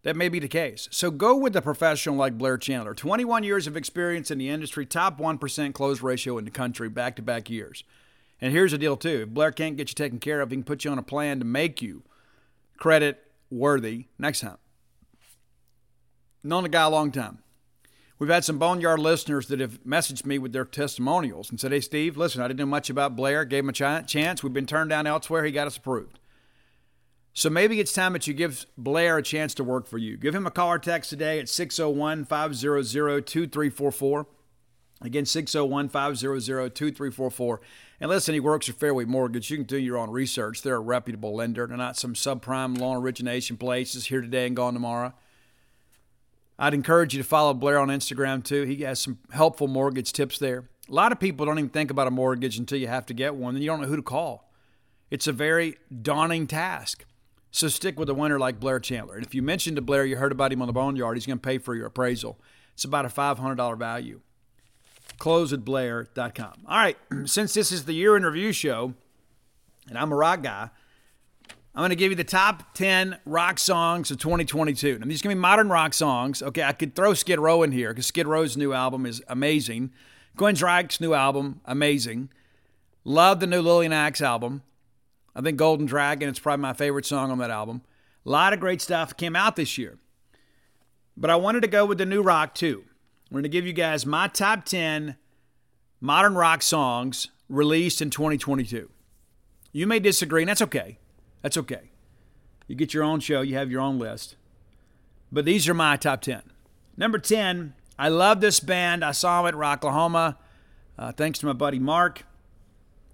That may be the case. So go with a professional like Blair Chandler. 21 years of experience in the industry, top 1% close ratio in the country, back to back years. And here's the deal, too. If Blair can't get you taken care of, he can put you on a plan to make you credit worthy next time. Known the guy a long time. We've had some Boneyard listeners that have messaged me with their testimonials and said, Hey, Steve, listen, I didn't know much about Blair. Gave him a chance. We've been turned down elsewhere. He got us approved. So maybe it's time that you give Blair a chance to work for you. Give him a call or text today at 601 500 2344. Again, 601 500 2344. And listen, he works for Fairway Mortgage. You can do your own research. They're a reputable lender. They're not some subprime loan origination places here today and gone tomorrow. I'd encourage you to follow Blair on Instagram too. He has some helpful mortgage tips there. A lot of people don't even think about a mortgage until you have to get one, and you don't know who to call. It's a very daunting task. So stick with a winner like Blair Chandler. And if you mentioned to Blair you heard about him on the Boneyard, he's going to pay for your appraisal. It's about a $500 value closewithblair.com. All right, since this is the year in review show, and I'm a rock guy, I'm going to give you the top 10 rock songs of 2022. Now, these are going to be modern rock songs. Okay, I could throw Skid Row in here because Skid Row's new album is amazing. Queensryche's new album, amazing. Love the new Lil Nas X album. I think Golden Dragon, it's probably my favorite song on that album. A lot of great stuff came out this year. But I wanted to go with the new rock too. I'm going to give you guys my top 10 modern rock songs released in 2022. You may disagree, and that's okay. That's okay. You get your own show, you have your own list. But these are my top 10. Number 10, I love this band. I saw them at Rocklahoma, uh, thanks to my buddy Mark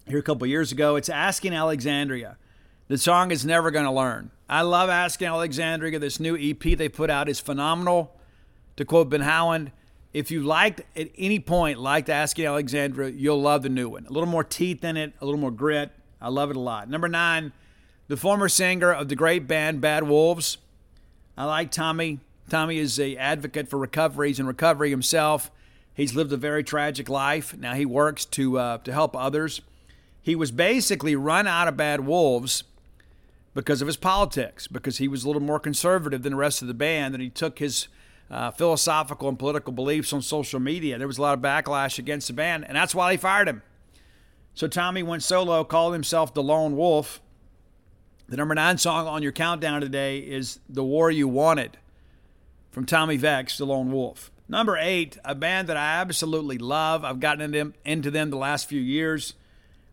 here a couple years ago. It's Asking Alexandria. The song is Never Gonna Learn. I love Asking Alexandria. This new EP they put out is phenomenal. To quote Ben Howland, if you liked at any point liked Asking Alexandria, you'll love the new one. A little more teeth in it, a little more grit. I love it a lot. Number nine, the former singer of the great band Bad Wolves. I like Tommy. Tommy is a advocate for recovery. He's in recovery himself. He's lived a very tragic life. Now he works to uh, to help others. He was basically run out of Bad Wolves because of his politics, because he was a little more conservative than the rest of the band, and he took his uh, philosophical and political beliefs on social media. There was a lot of backlash against the band, and that's why they fired him. So Tommy went solo, called himself the Lone Wolf. The number nine song on your countdown today is The War You Wanted from Tommy Vext, the Lone Wolf. Number eight, a band that I absolutely love. I've gotten into them the last few years.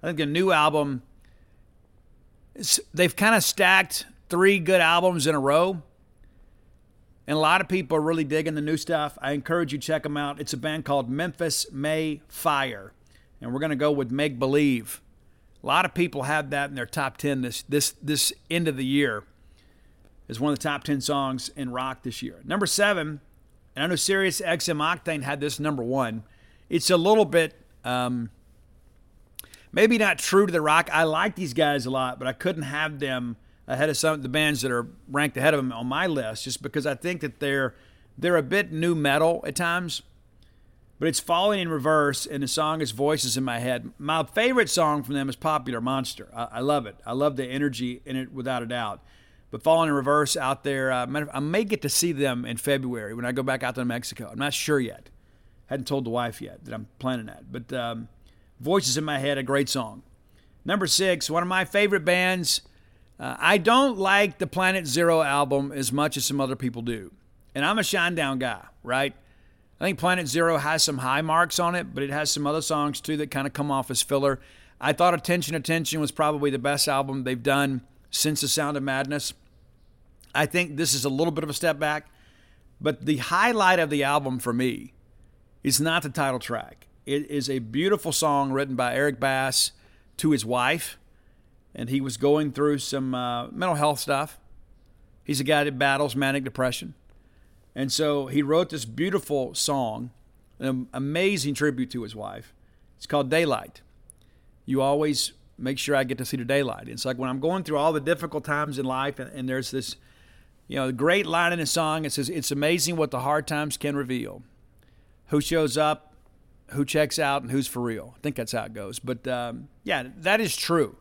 I think a new album, they've kind of stacked three good albums in a row. And a lot of people are really digging the new stuff. I encourage you check them out. It's a band called Memphis May Fire. And we're going to go with Make Believe. A lot of people have that in their top 10 this this this end of the year. Is one of the top 10 songs in rock this year. Number 7, and I know Sirius XM Octane had this number 1. It's a little bit um, maybe not true to the rock. I like these guys a lot, but I couldn't have them ahead of some of the bands that are ranked ahead of them on my list, just because I think that they're they're a bit nu metal at times. But it's falling in reverse, and the song is "Voices in My Head." My favorite song from them is "Popular Monster." I, I love it. I love the energy in it, without a doubt. But falling in reverse out there, uh, I may get to see them in February when I go back out to Mexico. I'm not sure yet. Hadn't told the wife yet that I'm planning that. But um, "Voices in My Head," a great song. Number six, one of my favorite bands uh, I don't like the Planet Zero album as much as some other people do. And I'm a Shinedown guy, right? I think Planet Zero has some high marks on it, but it has some other songs too that kind of come off as filler. I thought Attention Attention was probably the best album they've done since The Sound of Madness. I think this is a little bit of a step back, but the highlight of the album for me is not the title track. It is a beautiful song written by Eric Bass to his wife, and he was going through some uh, mental health stuff. He's a guy that battles manic depression. And so he wrote this beautiful song, an amazing tribute to his wife. It's called Daylight. You always make sure I get to see the daylight. It's like when I'm going through all the difficult times in life, and, and there's this, you know, great line in the song. It says, It's amazing what the hard times can reveal. Who shows up, who checks out, and who's for real. I think that's how it goes. But um, yeah, that is true.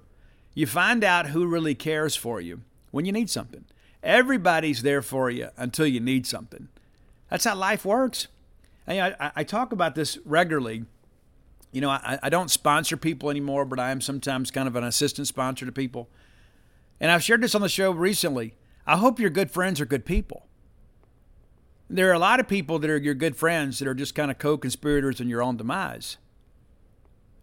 You find out who really cares for you when you need something. Everybody's there for you until you need something. That's how life works. And, I, I talk about this regularly. You know, I, I don't sponsor people anymore, but I am sometimes kind of an assistant sponsor to people. And I've shared this on the show recently. I hope your good friends are good people. There are a lot of people that are your good friends that are just kind of co conspirators in your own demise.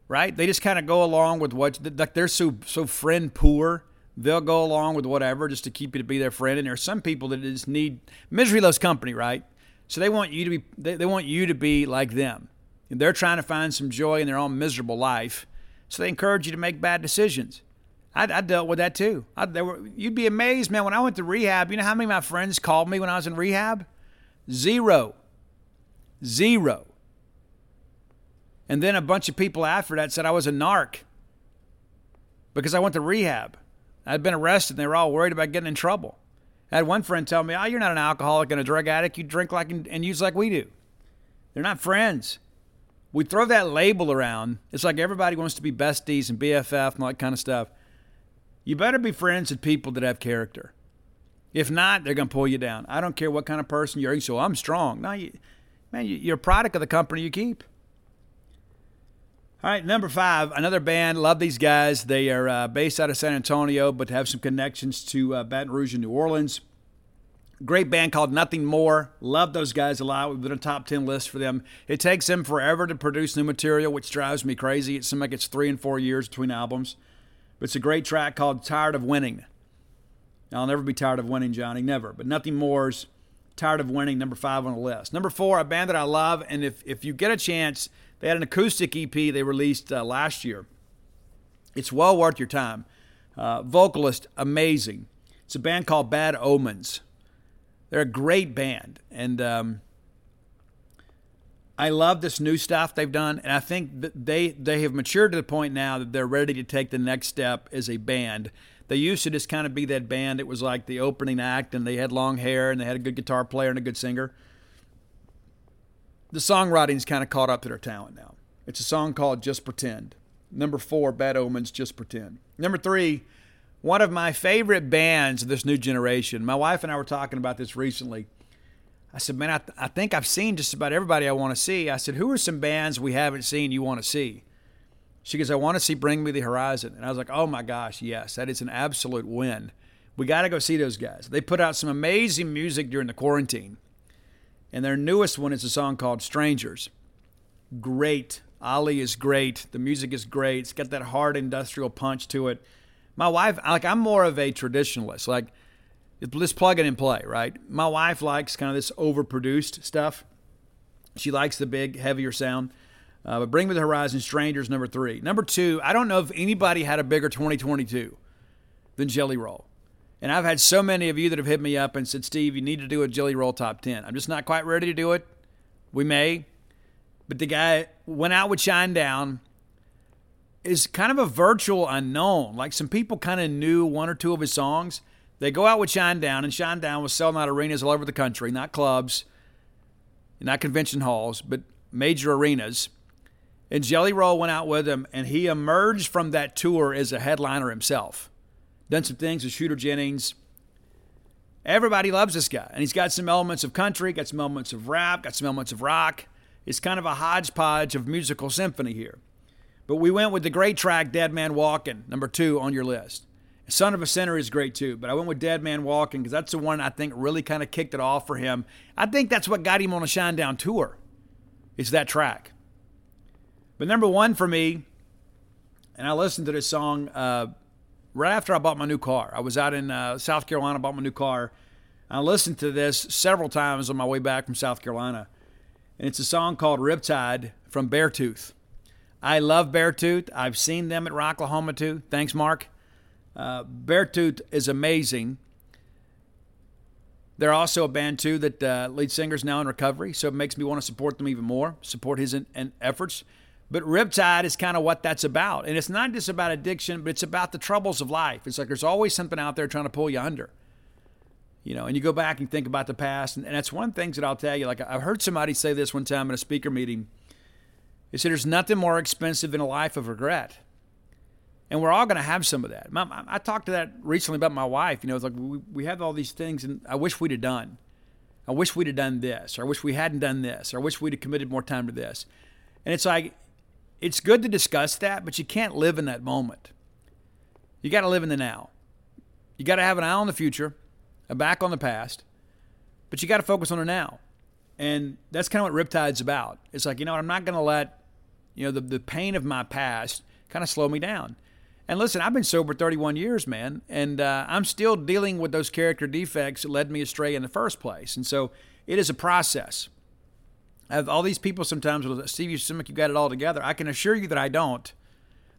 Right? They just kind of go along with what, like they're so, so friend poor they'll go along with whatever just to keep you to be their friend. And there are some people that just need misery loves company, right? So they want you to be they, they want you to be like them. And they're trying to find some joy in their own miserable life. So they encourage you to make bad decisions. I, I dealt with that too. I, were, you'd be amazed, man. When I went to rehab, you know how many of my friends called me when I was in rehab? Zero. Zero. And then a bunch of people after that said I was a narc because I went to rehab. I'd been arrested and they were all worried about getting in trouble. I had one friend tell me, Oh, you're not an alcoholic and a drug addict. You drink like and use like we do. They're not friends. We throw that label around. It's like everybody wants to be besties and BFF and all that kind of stuff. You better be friends with people that have character. If not, they're going to pull you down. I don't care what kind of person you're. So I'm strong. No, you, man, you're a product of the company you keep. All right, number five, another band. Love these guys. They are uh, based out of San Antonio, but have some connections to uh, Baton Rouge and New Orleans. Great band called Nothing More. Love those guys a lot. We've been a top 10 list for them. It takes them forever to produce new material, which drives me crazy. It seems like it's three and four years between albums. But it's a great track called Tired of Winning. I'll never be tired of winning, Johnny. Never. But Nothing More's Tired of Winning, number five on the list. Number four, a band that I love. And if, if you get a chance, they had an acoustic EP they released uh, last year. It's well worth your time. Uh, vocalist, amazing. It's a band called Bad Omens. They're a great band, and um, I love this new stuff they've done. And I think that they they have matured to the point now that they're ready to take the next step as a band. They used to just kind of be that band. It was like the opening act, and they had long hair, and they had a good guitar player and a good singer the songwriting's kind of caught up to their talent now. It's a song called Just Pretend. Number four, Bad Omens, Just Pretend. Number three, one of my favorite bands of this new generation. My wife and I were talking about this recently. I said, man, I, th- I think I've seen just about everybody I want to see. I said, who are some bands we haven't seen you want to see? She goes, I want to see Bring Me the Horizon. And I was like, oh my gosh, yes, that is an absolute win. We got to go see those guys. They put out some amazing music during the quarantine. And their newest one is a song called Strangers. Great. Oli is great. The music is great. It's got that hard industrial punch to it. My wife, like, I'm more of a traditionalist. Like, let's plug it and play, right? My wife likes kind of this overproduced stuff. She likes the big, heavier sound. Uh, but Bring Me the Horizon, Strangers, number three. Number two, I don't know if anybody had a bigger 2022 than Jelly Roll. And I've had so many of you that have hit me up and said, Steve, you need to do a Jelly Roll top 10. I'm just not quite ready to do it. We may. But the guy went out with Shinedown is kind of a virtual unknown. Like some people kind of knew one or two of his songs. They go out with Shinedown, and Shinedown was selling out arenas all over the country, not clubs, not convention halls, but major arenas. And Jelly Roll went out with him, and he emerged from that tour as a headliner himself done some things with Shooter Jennings. Everybody loves this guy. And he's got some elements of country, got some elements of rap, got some elements of rock. It's kind of a hodgepodge of musical symphony here. But we went with the great track Dead Man Walking, number two on your list. Son of a Sinner is great too, but I went with Dead Man Walking because that's the one I think really kind of kicked it off for him. I think that's what got him on a Shinedown tour. It's that track. But number one for me, and I listened to this song uh, right after I bought my new car. I was out in uh, South Carolina, bought my new car. I listened to this several times on my way back from South Carolina. and it's a song called Riptide from Beartooth. I love Beartooth. I've seen them at Rocklahoma too. Thanks, Mark. Uh, Beartooth is amazing. They're also a band too that uh, lead singer's now in recovery, so it makes me want to support them even more, support his in, in efforts. But Riptide is kind of what that's about, and it's not just about addiction, but it's about the troubles of life. It's like there's always something out there trying to pull you under, you know. And you go back and think about the past, and, and that's one things that I'll tell you. Like I've heard somebody say this one time in a speaker meeting. He said, "There's nothing more expensive than a life of regret." and we're all going to have some of that. I talked to that recently about my wife. You know, it's like we, we have all these things, and I wish we'd have done. I wish we'd have done this, or I wish we hadn't done this, or I wish we'd have committed more time to this. And it's like, it's good to discuss that, but you can't live in that moment. You got to live in the now. You got to have an eye on the future, a back on the past, but you got to focus on the now. And that's kind of what Riptide's about. It's like, you know, I'm not going to let, you know, the, the pain of my past kind of slow me down. And listen, I've been sober 31 years, man, and uh, I'm still dealing with those character defects that led me astray in the first place. And so it is a process. All these people sometimes will Steve, you seem like you got it all together. I can assure you that I don't.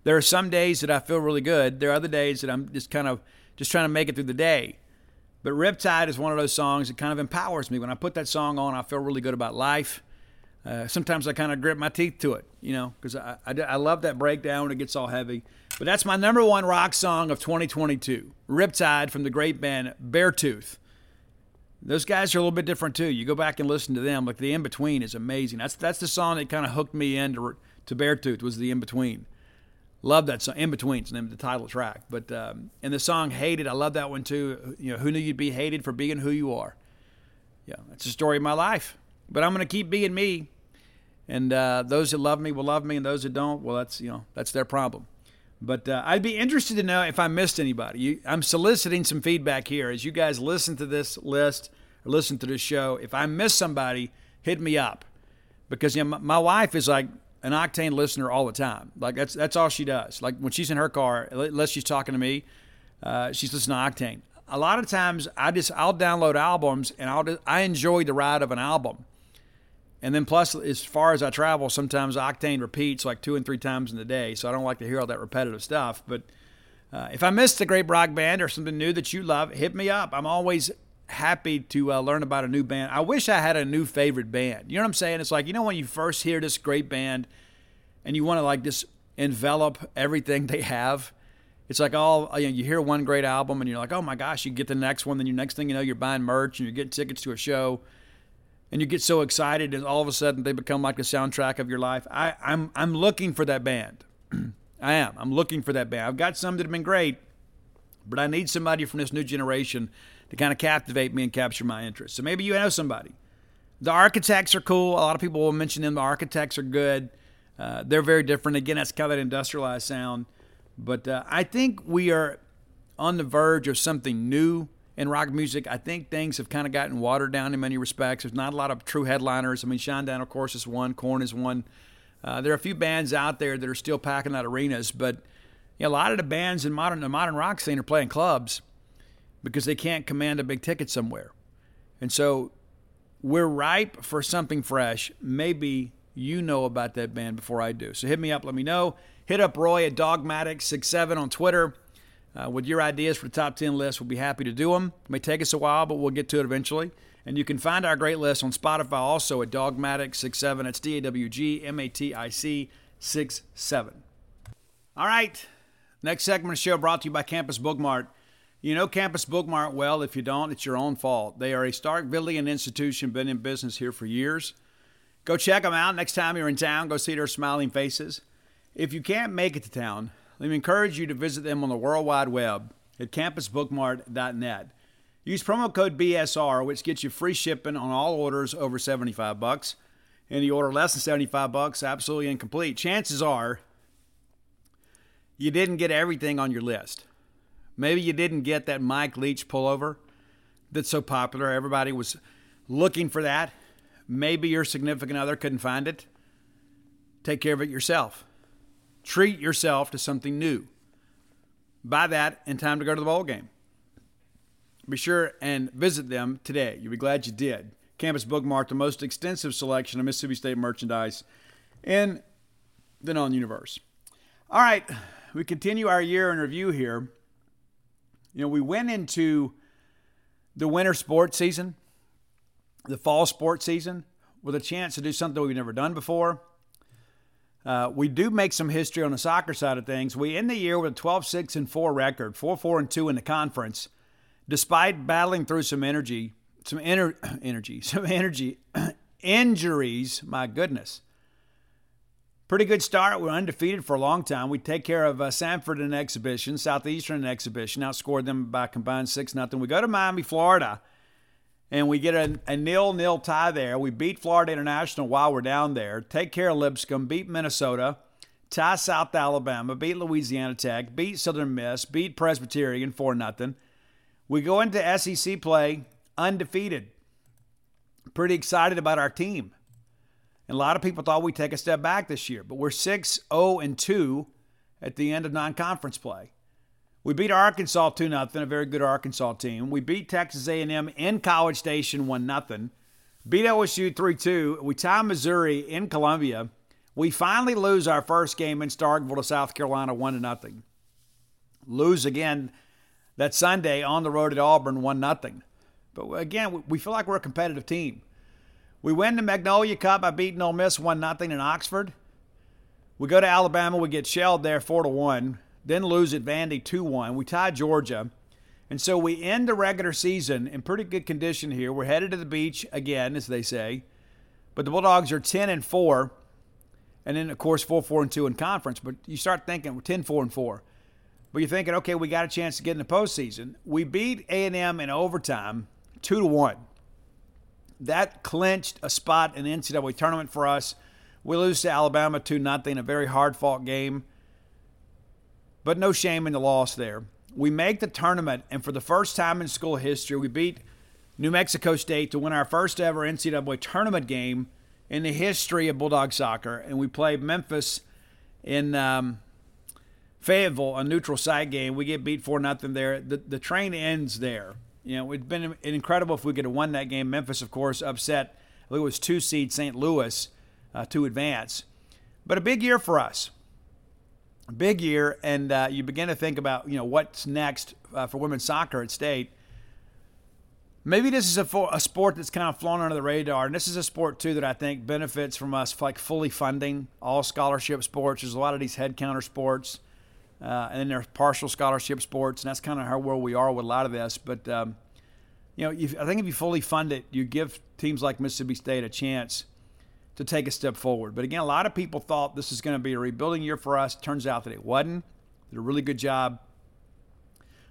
There are some days that I feel really good. There are other days that I'm just kind of just trying to make it through the day. But Riptide is one of those songs that kind of empowers me. When I put that song on, I feel really good about life. Uh, sometimes I kind of grit my teeth to it, you know, because I, I, I, love that breakdown when it gets all heavy. But that's my number one rock song of 2022 Riptide from the great band Beartooth. Those guys are a little bit different too. You go back and listen to them. Like the In Between is amazing. That's that's the song that kind of hooked me into to Beartooth was the In Between. Love that song. In Between is the name the title track. But um, and the song Hated, I love that one too. You know, who knew you'd be hated for being who you are? Yeah, that's the story of my life. But I'm to keep being me. And uh, those that love me will love me, and those that don't, well, that's you know that's their problem. But uh, I'd be interested to know if I missed anybody. You, I'm soliciting some feedback here as you guys listen to this list or listen to this show. If I miss somebody, hit me up because you know my, my wife is like an Octane listener all the time. Like that's that's all she does. Like when she's in her car, unless she's talking to me, uh, she's listening to Octane. A lot of times, I just I'll download albums and I'll I enjoy the ride of an album. And then plus, as far as I travel, sometimes Octane repeats like two and three times in the day, so I don't like to hear all that repetitive stuff. But uh, if I missed a great rock band or something new that you love, hit me up. I'm always happy to uh, learn about a new band. I wish I had a new favorite band. You know what I'm saying? It's like you know when you first hear this great band, and you want to like just envelop everything they have. It's like all you know, you hear one great album and you're like, oh my gosh, you get the next one. Then your next thing you know, you're buying merch and you're getting tickets to a show and you get so excited and all of a sudden they become like the soundtrack of your life. I, I'm I'm looking for that band. I am. I'm looking for that band. I've got some that have been great, but I need somebody from this new generation to kind of captivate me and capture my interest. So maybe you know somebody. The Architects are cool. A lot of people will mention them. The Architects are good. Uh, they're very different. Again, that's kind of that industrialized sound. But uh, I think we are on the verge of something new in rock music. I think things have kind of gotten watered down in many respects. There's not a lot of true headliners. I mean, Shinedown, of course, is one. Korn is one. Uh, there are a few bands out there that are still packing out arenas, but you know, a lot of the bands in modern the modern rock scene are playing clubs because they can't command a big ticket somewhere, and so we're ripe for something fresh. Maybe you know about that band before I do. So hit me up, let me know. Hit up Roy at Dawgmatic67 on Twitter uh, with your ideas for the top 10 list. We'll be happy to do them. It may take us a while, but we'll get to it eventually. And you can find our great list on Spotify also at Dawgmatic67. That's D A W G M A T I C 6 7. All right. Next segment of the show brought to you by Campus Bookmart. You know Campus Bookmart well. If you don't, it's your own fault. They are a Starkvillian institution, been in business here for years. Go check them out next time you're in town. Go see their smiling faces. If you can't make it to town, let me encourage you to visit them on the World Wide Web at campusbookmart.net. Use promo code BSR, which gets you free shipping on all orders over 75 bucks. Any order less than 75 bucks, absolutely incomplete. Chances are you didn't get everything on your list. Maybe you didn't get that Mike Leach pullover that's so popular. Everybody was looking for that. Maybe your significant other couldn't find it. Take care of it yourself. Treat yourself to something new. Buy that in time to go to the bowl game. Be sure and visit them today. You'll be glad you did. Campus Bookmart, the most extensive selection of Mississippi State merchandise in the known universe. All right, we continue our year in review here. You know, we went into the winter sports season, the fall sports season, with a chance to do something we've never done before. Uh, we do make some history on the soccer side of things. We end the year with a 12 6 and 4 record, 4 4 and 2 in the conference, despite battling through some energy, some ener- energy, some energy injuries. My goodness. Pretty good start. We're undefeated for a long time. We take care of uh, Samford in exhibition, Southeastern in exhibition, outscored them by combined 6 nothing. We go to Miami, Florida, and we get a, a nil nil tie there. We beat Florida International while we're down there, take care of Lipscomb, beat Minnesota, tie South Alabama, beat Louisiana Tech, beat Southern Miss, beat Presbyterian 4 nothing. We go into SEC play undefeated. Pretty excited about our team. And a lot of people thought we'd take a step back this year, but we're 6 0 and 2 at the end of non conference play. We beat Arkansas 2 0, a very good Arkansas team. We beat Texas A&M in College Station 1 0. Beat OSU 3 2. We tie Missouri in Columbia. We finally lose our first game in Starkville to South Carolina 1 0. Lose again that Sunday on the road at Auburn 1 0. But again, we feel like we're a competitive team. We win the Magnolia Cup by beating Ole Miss 1 0 in Oxford. We go to Alabama, we get shelled there 4 to 1, then lose at Vandy 2 1. We tie Georgia. And so we end the regular season in pretty good condition here. We're headed to the beach again, as they say. But the Bulldogs are 10 and 4. And then, of course, 4 4 and 2 in conference. But you start thinking, we're 10 4 and 4. But you're thinking, okay, we got a chance to get in the postseason. We beat A&M in overtime 2 to 1 that clinched a spot in the NCAA tournament for us. We lose to Alabama 2 nothing, a very hard fought game. But no shame in the loss there. We make the tournament, and for the first time in school history, we beat New Mexico State to win our first ever NCAA tournament game in the history of Bulldog soccer. And we played Memphis in um, Fayetteville, a neutral site game. We get beat 4 nothing there. The, the train ends there. You know, it'd been incredible if we could have won that game. Memphis, of course, upset. I think it was two seed St. Louis uh, to advance. But a big year for us. Big year, and uh, you begin to think about you know what's next uh, for women's soccer at state. Maybe this is a, a sport that's kind of flown under the radar, and this is a sport too that I think benefits from us like fully funding all scholarship sports. There's a lot of these head counter sports uh, and then there's partial scholarship sports, and that's kind of how where we are with a lot of this. But um, you know, if, I think if you fully fund it, you give teams like Mississippi State a chance to take a step forward. But again, a lot of people thought this is going to be a rebuilding year for us. Turns out that it wasn't. Did a really good job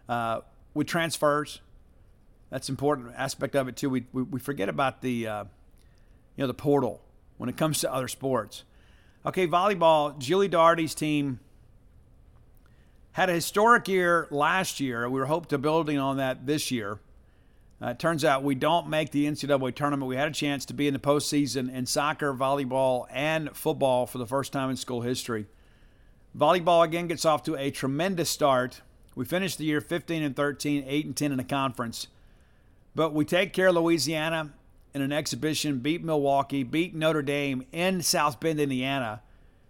uh, with transfers. That's an important aspect of it too. We we, we forget about the uh, you know the portal when it comes to other sports. Okay, volleyball. Julie Doherty's team had a historic year last year. We were hoping to building on that this year. Uh, it turns out we don't make the NCAA tournament. We had a chance to be in the postseason in soccer, volleyball, and football for the first time in school history. Volleyball again gets off to a tremendous start. We finished the year 15 and 13, 8 and 10 in the conference. But we take care of Louisiana in an exhibition, beat Milwaukee, beat Notre Dame in South Bend, Indiana,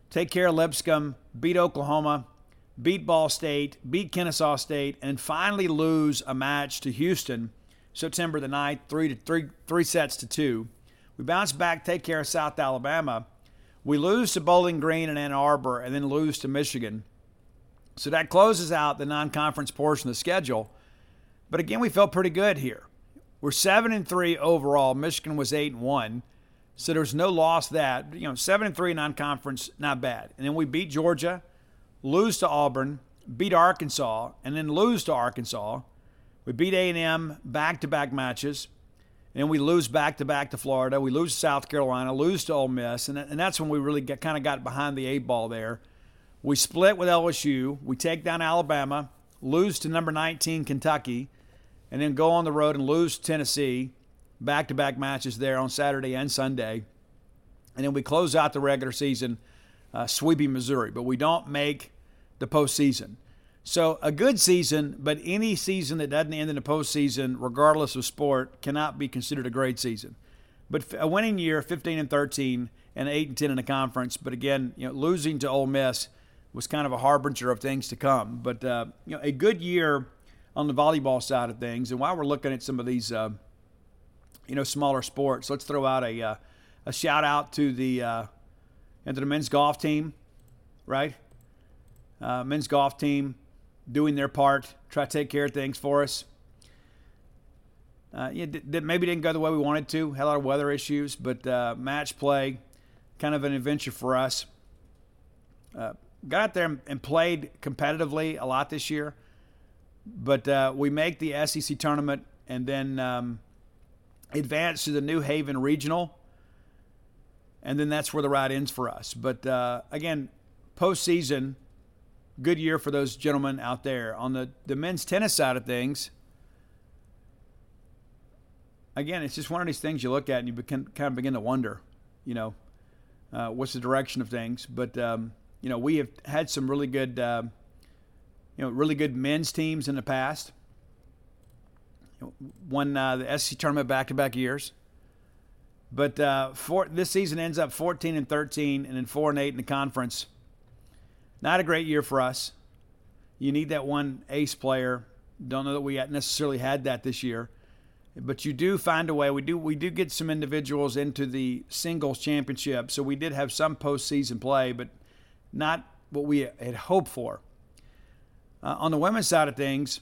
take care of Lipscomb, beat Oklahoma, beat Ball State, beat Kennesaw State, and finally lose a match to Houston September the 9th, three, to, three, three sets to two. We bounce back, take care of South Alabama. We lose to Bowling Green and Ann Arbor, and then lose to Michigan. So that closes out the non conference portion of the schedule. But again, we felt pretty good here. We're seven and three overall. Michigan was eight and one. So there's no loss that. You know, seven and three non-conference, not bad. And then we beat Georgia lose to Auburn, beat Arkansas, and then lose to Arkansas. We beat A&M back-to-back matches, and we lose back-to-back to Florida. We lose to South Carolina, lose to Ole Miss, and, and that's when we really kind of got behind the eight ball there. We split with LSU. We take down Alabama, lose to number 19 Kentucky, and then go on the road and lose to Tennessee. Back-to-back matches there on Saturday and Sunday, and then we close out the regular season uh, sweeping Missouri. But we don't make the postseason. So a good season, but any season that doesn't end in the postseason, regardless of sport, cannot be considered a great season. But a winning year, 15 and 13, and 8 and 10 in the conference. But again, you know, losing to Ole Miss was kind of a harbinger of things to come. But uh, you know, a good year on the volleyball side of things. And while we're looking at some of these, uh, you know, smaller sports, let's throw out a uh, a shout out to the uh, and to the men's golf team, right? Uh, men's golf team doing their part, try to take care of things for us. Uh, yeah, d- maybe didn't go the way we wanted to. Had a lot of weather issues, but uh, match play, kind of an adventure for us. Uh, got out there and played competitively a lot this year, but uh, we make the SEC tournament and then um, advance to the New Haven Regional, and then that's where the ride ends for us. But uh, again, postseason, good year for those gentlemen out there. On the, the men's tennis side of things, again, it's just one of these things you look at and you kind of begin to wonder, you know, uh, what's the direction of things. But um, you know, we have had some really good, uh, you know, really good men's teams in the past. Won uh, the SEC tournament back-to-back years. But uh, for, this season ends up 14 and 13, and then four and eight in the conference. Not a great year for us. You need that one ace player. Don't know that we necessarily had that this year but you do find a way. We do we do get some individuals into the singles championship, so we did have some postseason play, but not what we had hoped for. Uh, on the women's side of things,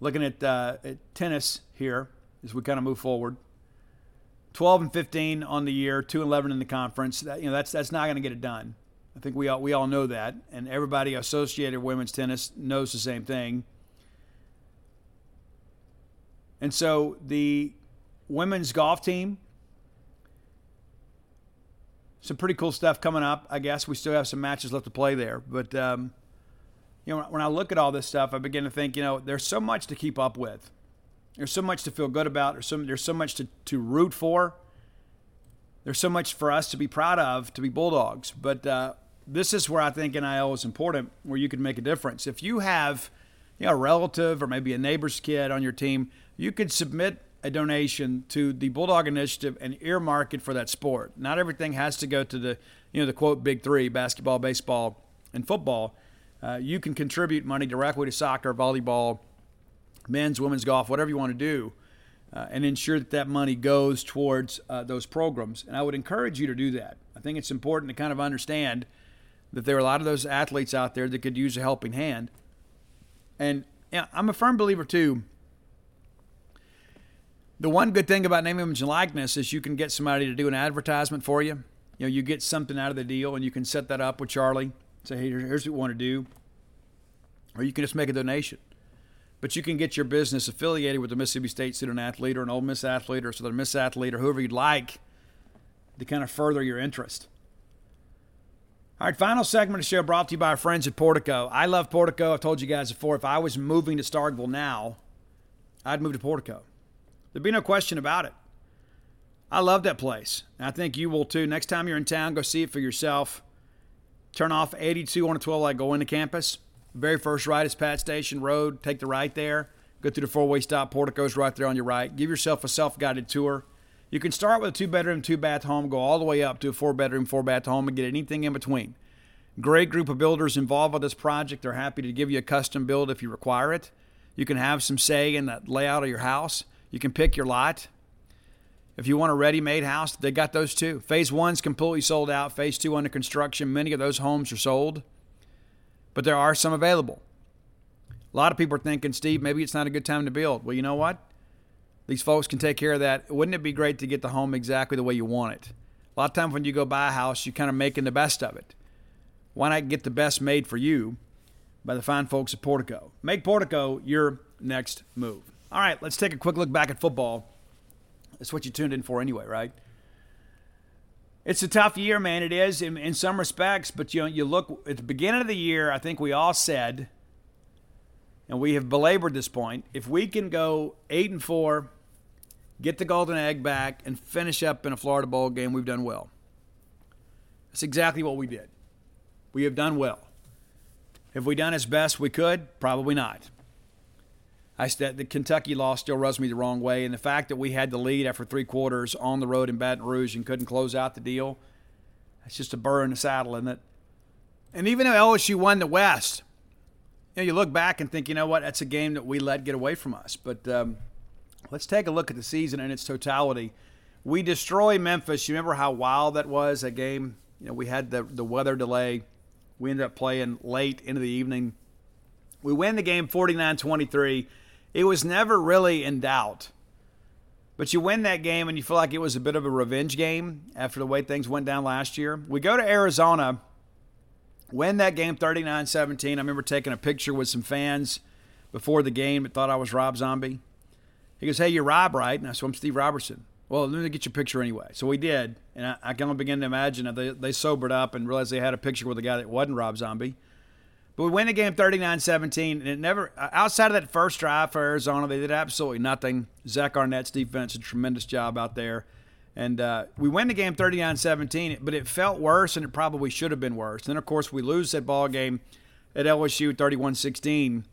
looking at, uh, at tennis here as we kind of move forward. 12 and 15 on the year, 2 and 11 in the conference. That, you know, that's that's not going to get it done. I think we all, we all know that, and everybody associated with women's tennis knows the same thing. And so the women's golf team, some pretty cool stuff coming up. I guess we still have some matches left to play there. But, um, you know, when I look at all this stuff, I begin to think, you know, there's so much to keep up with. There's so much to feel good about. There's so, there's so much to, to root for. There's so much for us to be proud of, to be Bulldogs. But uh, this is where I think NIL is important, where you can make a difference. If you have – you know, a relative or maybe a neighbor's kid on your team, you could submit a donation to the Bulldog Initiative and earmark it for that sport. Not everything has to go to the, you know, the quote big three: basketball, baseball, and football. Uh, you can contribute money directly to soccer, volleyball, men's, women's golf, whatever you want to do, uh, and ensure that that money goes towards uh, those programs. And I would encourage you to do that. I think it's important to kind of understand that there are a lot of those athletes out there that could use a helping hand. And I'm a firm believer too. The one good thing about name, image, and likeness is you can get somebody to do an advertisement for you. You know, you get something out of the deal, and you can set that up with Charlie. Say, hey, here's what we want to do, or you can just make a donation. But you can get your business affiliated with the Mississippi State student athlete or an Ole Miss athlete or Southern Miss athlete or whoever you'd like to kind of further your interest. All right, final segment of the show brought to you by our friends at Portico. I love Portico. I've told you guys before, if I was moving to Starkville now, I'd move to Portico. There'd be no question about it. I love that place. And I think you will too. Next time you're in town, go see it for yourself. Turn off 82 on a 12 light, go into campus. Very first right is Pat Station Road. Take the right there. Go through the four way stop. Portico's right there on your right. Give yourself a self guided tour. You can start with a two bedroom, two bath home, go all the way up to a four bedroom, four bath home, and get anything in between. Great group of builders involved with this project. They're happy to give you a custom build if you require it. You can have some say in the layout of your house. You can pick your lot. If you want a ready made house, they got those too. Phase one's completely sold out, phase two under construction. Many of those homes are sold, but there are some available. A lot of people are thinking, Steve, maybe it's not a good time to build. Well, you know what? These folks can take care of that. Wouldn't it be great to get the home exactly the way you want it? A lot of times when you go buy a house, you're kind of making the best of it. Why not get the best made for you by the fine folks at Portico? Make Portico your next move. All right, let's take a quick look back at football. That's what you tuned in for anyway, right? It's a tough year, man. It is in, in some respects, but you know, you look at the beginning of the year. I think we all said and we have belabored this point. If we can go eight and four, get the golden egg back, and finish up in a Florida Bowl game, we've done well. That's exactly what we did. We have done well. Have we done as best we could? Probably not. I said the Kentucky loss still rubs me the wrong way, and the fact that we had the lead after three quarters on the road in Baton Rouge and couldn't close out the deal, it's just a burr in the saddle, isn't it? And even though LSU won the West, you know, you look back and think, you know what, that's a game that we let get away from us. But um, let's take a look at the season in its totality. We destroy Memphis. You remember how wild that was, that game? You know, we had the, the weather delay. We ended up playing late into the evening. We win the game 49 23. It was never really in doubt. But you win that game and you feel like it was a bit of a revenge game after the way things went down last year. We go to Arizona, win that game 39 17. I remember taking a picture with some fans before the game that thought I was Rob Zombie. He goes, Hey, you're Rob, right? And I said, I'm Steve Robertson. Well, let me get your picture anyway. So we did. And I, I can only begin to imagine that they, they sobered up and realized they had a picture with a guy that wasn't Rob Zombie. But we win the game 39 17, and it never, outside of that first drive for Arizona, they did absolutely nothing. Zach Arnett's defense, a tremendous job out there. And uh, we win the game 39 17, but it felt worse, and it probably should have been worse. Then, of course, we lose that ball game at LSU 31 16.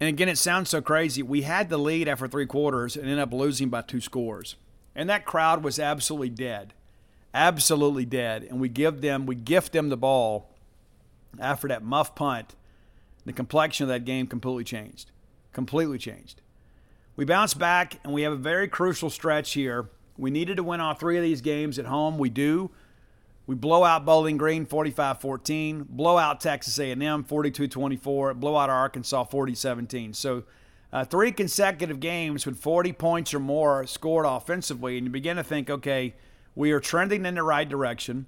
And again, it sounds so crazy. We had the lead after three quarters and ended up losing by two scores. And that crowd was absolutely dead. Absolutely dead. And we give them, we gift them the ball after that muff punt, the complexion of that game completely changed. Completely changed. We bounce back and we have a very crucial stretch here. We needed to win all three of these games at home. We do. We blow out Bowling Green 45-14, blow out Texas A&M 42-24, blow out Arkansas 40-17. So uh, three consecutive games with 40 points or more scored offensively, and you begin to think, okay, we are trending in the right direction.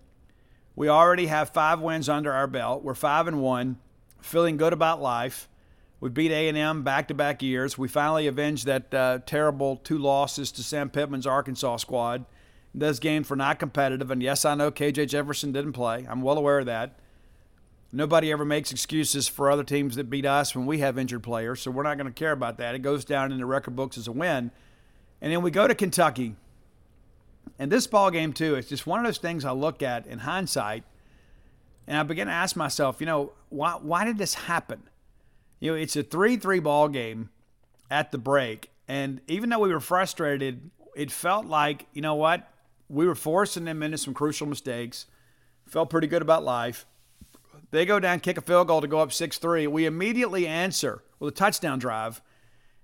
We already have five wins under our belt. We're five and one, feeling good about life. We beat A&M back-to-back years. We finally avenged that uh, terrible two losses to Sam Pittman's Arkansas squad. Those game for not competitive, and yes, I know KJ Jefferson didn't play. I'm well aware of that. Nobody ever makes excuses for other teams that beat us when we have injured players, so we're not going to care about that. It goes down in the record books as a win. And then we go to Kentucky. And this ball game too, it's just one of those things I look at in hindsight, and I begin to ask myself, you know, why why did this happen? You know, it's a three-three ball game at the break, and even though we were frustrated, it felt like you know what we were forcing them into some crucial mistakes. Felt pretty good about life. They go down, kick a field goal to go up 6 3. We immediately answer with a touchdown drive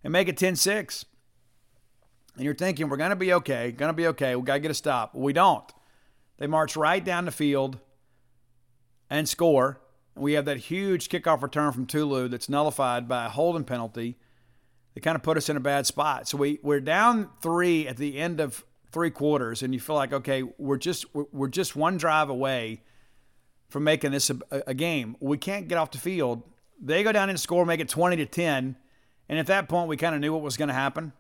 and make it 10 6 and you're thinking we're going to be okay, going to be okay, we got to get a stop. We don't. They march right down the field and score. We have that huge kickoff return from Tulu that's nullified by a holding penalty. They kind of put us in a bad spot. So we we're down three at the end of three quarters, and you feel like okay, we're just we're just one drive away from making this a, a game. We can't get off the field. They go down and score, make it twenty to ten, and at that point we kind of knew what was going to happen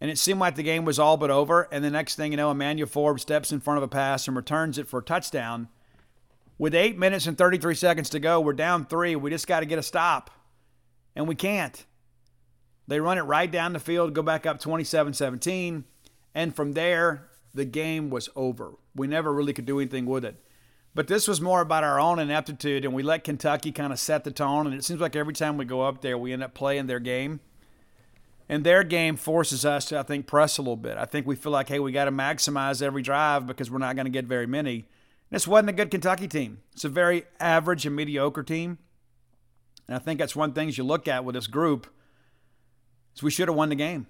and it seemed like the game was all but over. And the next thing you know, Emmanuel Forbes steps in front of a pass and returns it for a touchdown. With eight minutes and 33 seconds to go, we're down three. We just got to get a stop. And we can't. They run it right down the field, go back up 27 17. And from there, the game was over. We never really could do anything with it. But this was more about our own ineptitude, and we let Kentucky kind of set the tone. And it seems like every time we go up there, we end up playing their game. And their game forces us to, I think, press a little bit. I think we feel like, hey, we got to maximize every drive because we're not going to get very many. This wasn't a good Kentucky team. It's a very average and mediocre team. And I think that's one thing you look at with this group is we should have won the game.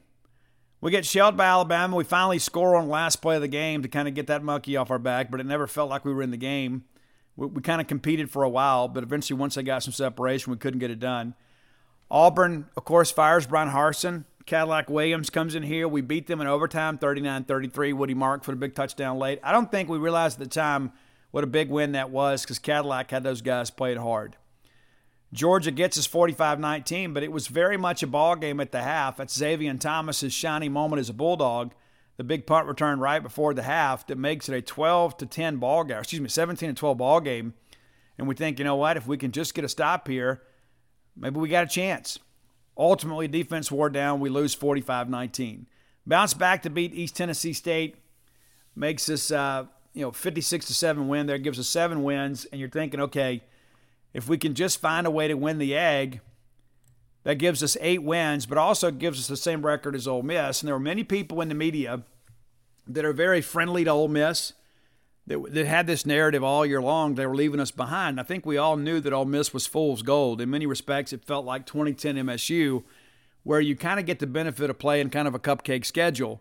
We get shelled by Alabama. We finally score on last play of the game to kind of get that monkey off our back, but it never felt like we were in the game. We, we kind of competed for a while, but eventually, once they got some separation, we couldn't get it done. Auburn, of course, fires Bryan Harsin. Cadillac Williams comes in here. We beat them in overtime, 39 33. Woody Mark for the big touchdown late. I don't think we realized at the time what a big win that was because Cadillac had those guys played hard. Georgia gets us 45 19, but it was very much a ball game at the half. That's Zavion Thomas's shining moment as a Bulldog. The big punt return right before the half that makes it a 12 to 10 ball game, excuse me, 17 to 12 ball game. And we think, you know what, if we can just get a stop here, maybe we got a chance. Ultimately, defense wore down. We lose 45 19. Bounce back to beat East Tennessee State. Makes us, uh, you know, 56 to 7 win there. Gives us seven wins. And you're thinking, okay, if we can just find a way to win the egg, That gives us eight wins, but also gives us the same record as Ole Miss. And there were many people in the media that are very friendly to Ole Miss that, that had this narrative all year long. They were leaving us behind. I think we all knew that Ole Miss was fool's gold. In many respects, it felt like 2010 MSU, where you kind of get the benefit of playing kind of a cupcake schedule,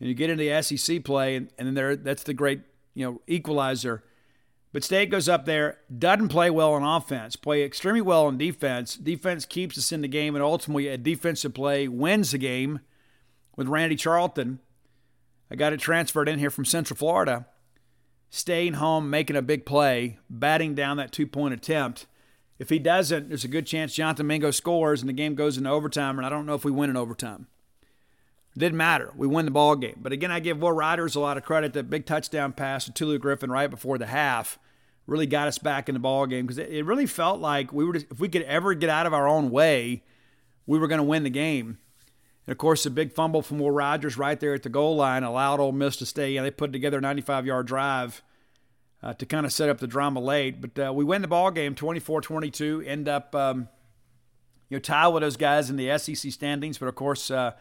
and you get into the SEC play, and, and then there that's the great you know equalizer. But State goes up there, doesn't play well on offense, play extremely well on defense. Defense keeps us in the game, and ultimately a defensive play wins the game with Randy Charlton. I got it transferred in here from Central Florida staying home, making a big play, batting down that two point attempt. If he doesn't, there's a good chance Jonathan Mingo scores and the game goes into overtime, and I don't know if we win in overtime. Didn't matter. We win the ball game. But again, I give Will Rogers a lot of credit. That big touchdown pass to Tulu Griffin right before the half really got us back in the ball game because it really felt like we were if we could ever get out of our own way, we were going to win the game. And of course, the big fumble from Will Rogers right there at the goal line allowed Ole Miss to stay. And they put together a 95 yard drive uh, to kind of set up the drama late. But uh, we win the ball game 24 22, end up um, you know, tie with those guys in the SEC standings. But of course, uh,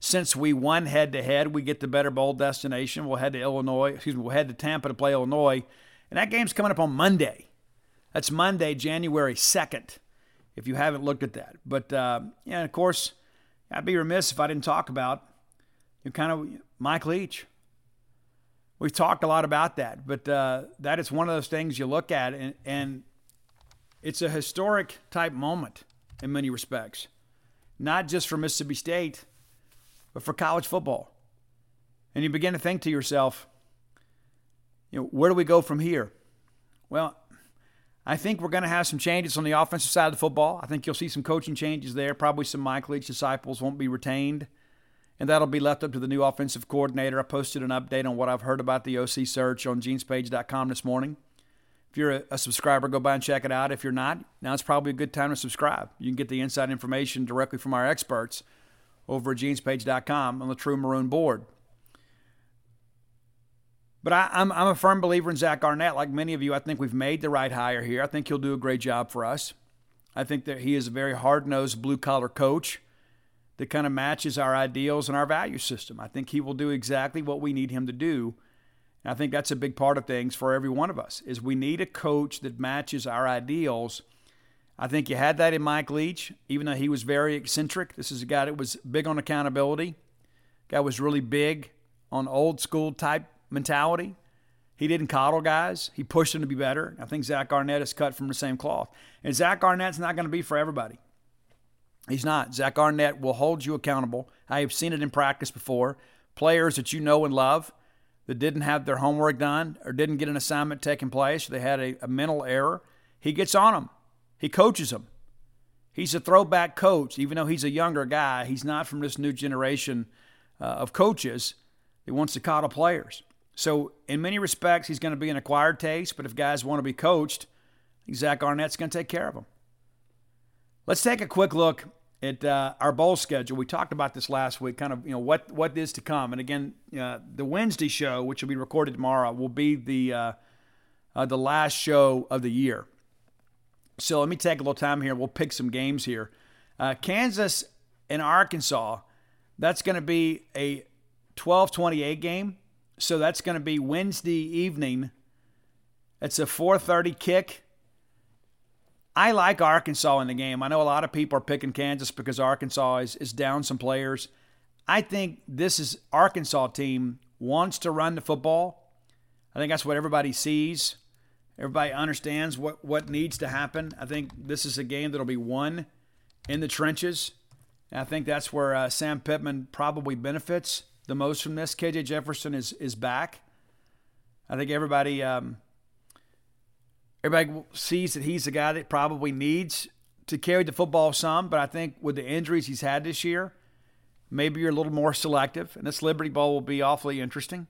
since we won head to head, we get the better bowl destination. We'll head to Illinois, excuse me, we'll head to Tampa to play Illinois. And that game's coming up on Monday. That's Monday, January 2nd, if you haven't looked at that. But, uh, yeah, of course, I'd be remiss if I didn't talk about you kind of Mike Leach. We've talked a lot about that, but uh, that is one of those things you look at, and, and it's a historic type moment in many respects, not just for Mississippi State, but for college football. And you begin to think to yourself, you know, where do we go from here? Well, I think we're going to have some changes on the offensive side of the football. I think you'll see some coaching changes there. Probably some Mike Leach disciples won't be retained, and that'll be left up to the new offensive coordinator. I posted an update on what I've heard about the OC search on genespage.com this morning. If you're a, a subscriber, go by and check it out. If you're not, now it's probably a good time to subscribe. You can get the inside information directly from our experts over at genespage.com on the True Maroon board. But I, am I'm, I'm a firm believer in Zach Arnett. Like many of you, I think we've made the right hire here. I think he'll do a great job for us. I think that he is a very hard nosed blue collar coach that kind of matches our ideals and our value system. I think he will do exactly what we need him to do. And I think that's a big part of things for every one of us is we need a coach that matches our ideals. I think you had that in Mike Leach, even though he was very eccentric. This is a guy that was big on accountability. Guy was really big on old school type mentality. He didn't coddle guys. He pushed them to be better. I think Zach Arnett is cut from the same cloth. And Zach Arnett's not going to be for everybody. He's not. Zach Arnett will hold you accountable. I have seen it in practice before. Players that you know and love that didn't have their homework done or didn't get an assignment taken place, they had a, a mental error. He gets on them. He coaches them. He's a throwback coach, even though he's a younger guy. He's not from this new generation uh, of coaches that wants to coddle players. So, in many respects, he's going to be an acquired taste, but if guys want to be coached, Zach Arnett's going to take care of them. Let's take a quick look at uh, our bowl schedule. We talked about this last week, kind of you know what what is to come. And again, uh, the Wednesday show, which will be recorded tomorrow, will be the uh, uh the last show of the year. So let me take a little time here. We'll pick some games here. Uh, Kansas and Arkansas. That's going to be a 12-28 game. So that's going to be Wednesday evening. It's a 4:30 kick. I like Arkansas in the game. I know a lot of people are picking Kansas because Arkansas is, is down some players. I think this is Arkansas team wants to run the football. I think that's what everybody sees. Everybody understands what, what needs to happen. I think this is a game that'll be won in the trenches. And I think that's where uh, Sam Pittman probably benefits the most from this. KJ Jefferson is is back. I think everybody um, everybody sees that he's the guy that probably needs to carry the football some. But I think with the injuries he's had this year, maybe you're a little more selective, and this Liberty Bowl will be awfully interesting,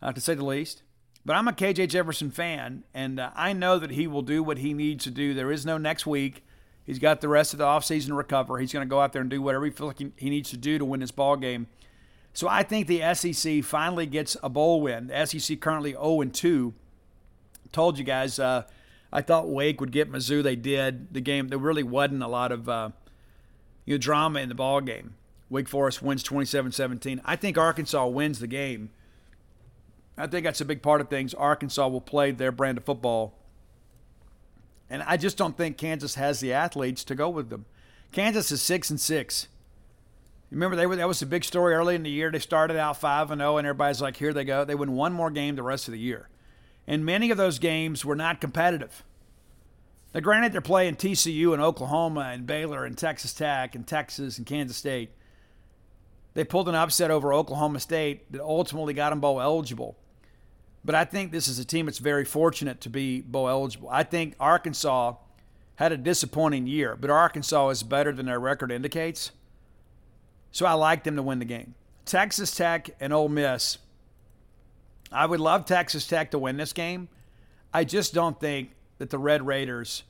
uh, to say the least. But I'm a KJ Jefferson fan, and uh, I know that he will do what he needs to do. There is no next week. He's got the rest of the offseason to recover. He's going to go out there and do whatever he feels like he needs to do to win this ball game. So I think the SEC finally gets a bowl win. The SEC currently 0 2. Told you guys, uh, I thought Wake would get Mizzou. They did. The game there really wasn't a lot of uh, you know, drama in the ball game. Wake Forest wins 27-17. I think Arkansas wins the game. I think that's a big part of things. Arkansas will play their brand of football. And I just don't think Kansas has the athletes to go with them. Kansas is 6 and 6. Remember they were that was a big story early in the year. They started out 5 and 0 and everybody's like here they go. They win one more game the rest of the year. And many of those games were not competitive. Now granted they're playing TCU and Oklahoma and Baylor and Texas Tech and Texas and Kansas State. They pulled an upset over Oklahoma State that ultimately got them bowl eligible. But I think this is a team that's very fortunate to be bowl eligible. I think Arkansas had a disappointing year, but Arkansas is better than their record indicates. So I like them to win the game. Texas Tech and Ole Miss. I would love Texas Tech to win this game. I just don't think that the Red Raiders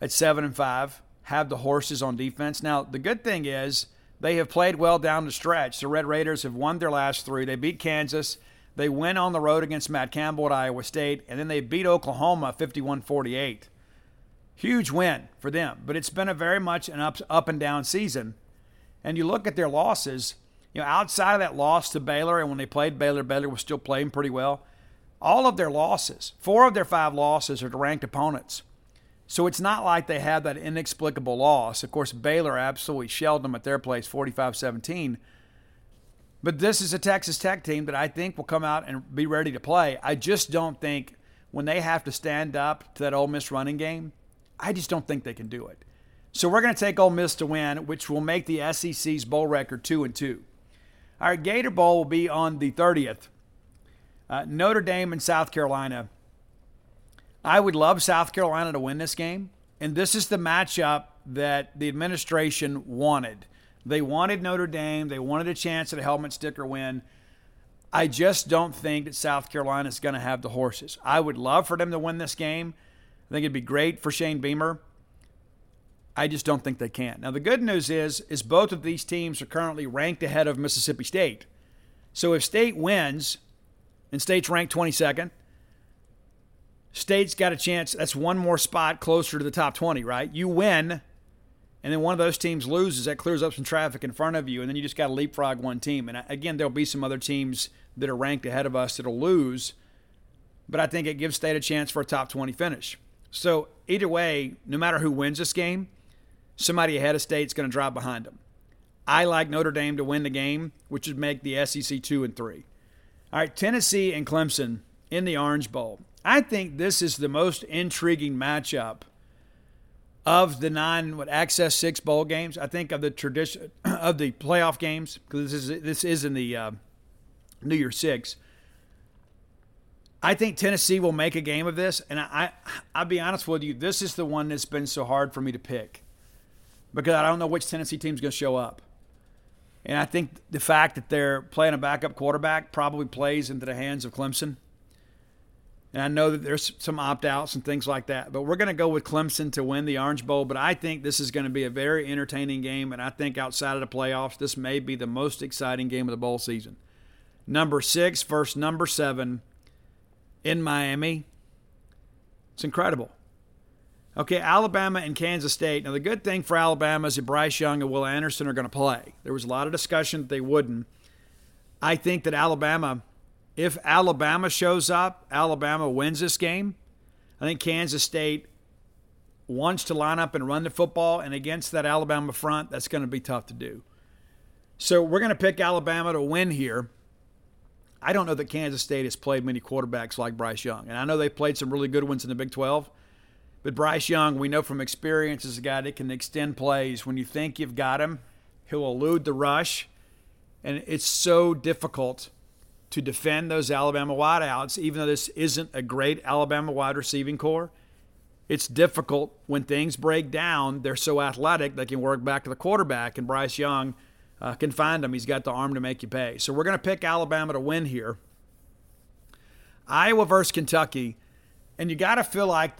at 7 and 5 have the horses on defense. Now, the good thing is they have played well down the stretch. The Red Raiders have won their last 3. They beat Kansas, they went on the road against Matt Campbell at Iowa State, and then they beat Oklahoma 51 48. Huge win for them, but it's been a very much an up, up and down season. And you look at their losses, you know, outside of that loss to Baylor, and when they played Baylor, Baylor was still playing pretty well. All of their losses, four of their five losses are to ranked opponents. So it's not like they have that inexplicable loss. Of course, Baylor absolutely shelled them at their place 45 17. But this is a Texas Tech team that I think will come out and be ready to play. I just don't think when they have to stand up to that Ole Miss running game, I just don't think they can do it. So we're going to take Ole Miss to win, which will make the SEC's bowl record two and two. Our Gator Bowl will be on the 30th. Uh, Notre Dame and South Carolina. I would love South Carolina to win this game, and this is the matchup that the administration wanted. They wanted Notre Dame. They wanted a chance at a helmet sticker win. I just don't think that South Carolina is going to have the horses. I would love for them to win this game. I think it'd be great for Shane Beamer. I just don't think they can. Now the good news is is both of these teams are currently ranked ahead of Mississippi State. So if State wins and State's ranked 22nd, State's got a chance. That's one more spot closer to the top 20, right? You win and then one of those teams loses, that clears up some traffic in front of you, and then you just got to leapfrog one team. And uh, again, there'll be some other teams that are ranked ahead of us that'll lose, but I think it gives State a chance for a top 20 finish. So either way, no matter who wins this game, somebody ahead of State's going to drop behind them. I like Notre Dame to win the game, which would make the SEC two and three. All right, Tennessee and Clemson in the Orange Bowl. I think this is the most intriguing matchup of the nine what access six bowl games. I think of the tradition of the playoff games because this is this is in the uh, New Year Six. I think Tennessee will make a game of this, and I, I I'll be honest with you, this is the one that's been so hard for me to pick because I don't know which Tennessee team's going to show up. And I think the fact that they're playing a backup quarterback probably plays into the hands of Clemson. And I know that there's some opt outs and things like that, but we're going to go with Clemson to win the Orange Bowl. But I think this is going to be a very entertaining game. And I think outside of the playoffs, this may be the most exciting game of the bowl season. Number six versus number seven in Miami. It's incredible. Okay, Alabama and Kansas State. Now, the good thing for Alabama is that Bryce Young and Will Anderson are going to play. There was a lot of discussion that they wouldn't. I think that Alabama if Alabama shows up, Alabama wins this game. I think Kansas State wants to line up and run the football, and against that Alabama front, that's going to be tough to do. So we're going to pick Alabama to win here. I don't know that Kansas State has played many quarterbacks like Bryce Young, and I know they've played some really good ones in the Big 12. But Bryce Young, we know from experience, is a guy that can extend plays. When you think you've got him, he'll elude the rush, and it's so difficult to defend those Alabama wideouts, even though this isn't a great Alabama wide receiving corps. It's difficult when things break down. They're so athletic they can work back to the quarterback, and Bryce Young uh, can find them. He's got the arm to make you pay. So we're going to pick Alabama to win here. Iowa versus Kentucky, and you got to feel like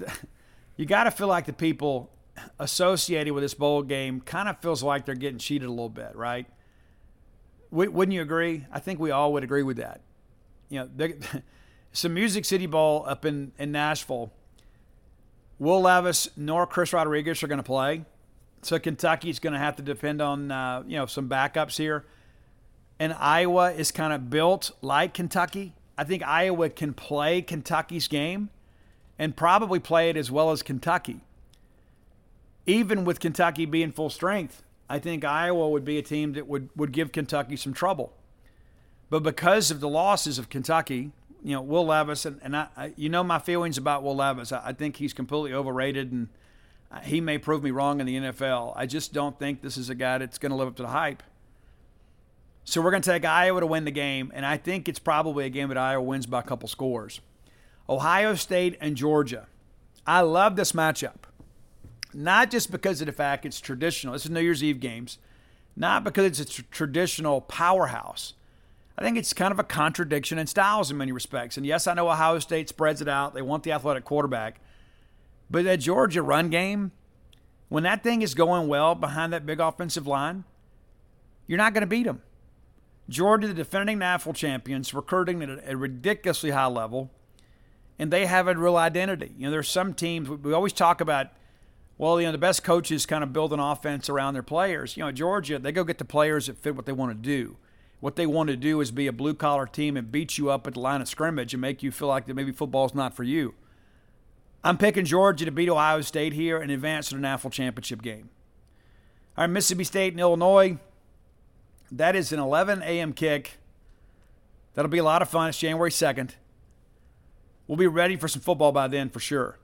you got to feel like the people associated with this bowl game kind of feels like they're getting cheated a little bit, right? Wouldn't you agree? I think we all would agree with that. You know, some Music City Bowl up in, in Nashville. Will Levis nor Chris Rodriguez are going to play. So Kentucky's going to have to depend on uh, you know some backups here. And Iowa is kind of built like Kentucky. I think Iowa can play Kentucky's game and probably play it as well as Kentucky. Even with Kentucky being full strength, I think Iowa would be a team that would, would give Kentucky some trouble. But because of the losses of Kentucky, you know, Will Levis, and, and I, I, you know my feelings about Will Levis. I, I think he's completely overrated, and uh, he may prove me wrong in the NFL. I just don't think this is a guy that's going to live up to the hype. So we're going to take Iowa to win the game, and I think it's probably a game that Iowa wins by a couple scores. Ohio State and Georgia. I love this matchup. Not just because of the fact it's traditional. This is New Year's Eve games. Not because it's a tr- traditional powerhouse. I think it's kind of a contradiction in styles in many respects. And yes, I know Ohio State spreads it out. They want the athletic quarterback. But that Georgia run game, when that thing is going well behind that big offensive line, you're not going to beat them. Georgia, the defending national champions, recruiting at a ridiculously high level, and they have a real identity. You know, there's some teams we always talk about. Well, you know, the best coaches kind of build an offense around their players. You know, Georgia, they go get the players that fit what they want to do. What they want to do is be a blue collar team and beat you up at the line of scrimmage and make you feel like that maybe football's not for you. I'm picking Georgia to beat Ohio State here and advance to the national championship game. All right, Mississippi State and Illinois. That is an 11 a.m. kick. That'll be a lot of fun. It's January 2nd. We'll be ready for some football by then for sure.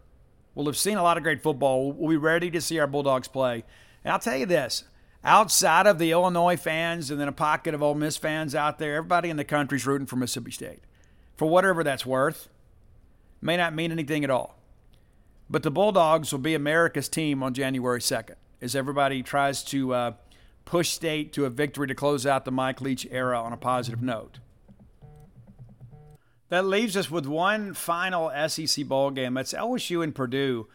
We'll have seen a lot of great football. We'll be ready to see our Bulldogs play. And I'll tell you this outside of the Illinois fans and then a pocket of Ole Miss fans out there, everybody in the country's rooting for Mississippi State. For whatever that's worth, may not mean anything at all. But the Bulldogs will be America's team on January 2nd as everybody tries to uh, push State to a victory to close out the Mike Leach era on a positive note. That leaves us with one final SEC bowl game. That's LSU and Purdue.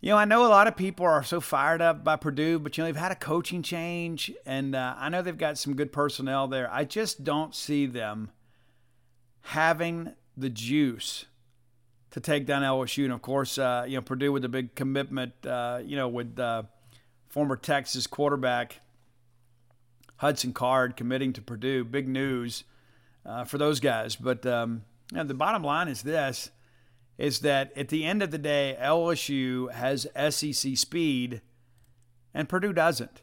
You know, I know a lot of people are so fired up by Purdue, but you know they've had a coaching change, and uh, I know they've got some good personnel there. I just don't see them having the juice to take down LSU. And of course, uh, you know Purdue with a big commitment, uh, you know, with uh, former Texas quarterback Hudson Card committing to Purdue. Big news uh, for those guys. But um, you know, the bottom line is this is that at the end of the day, LSU has SEC speed and Purdue doesn't.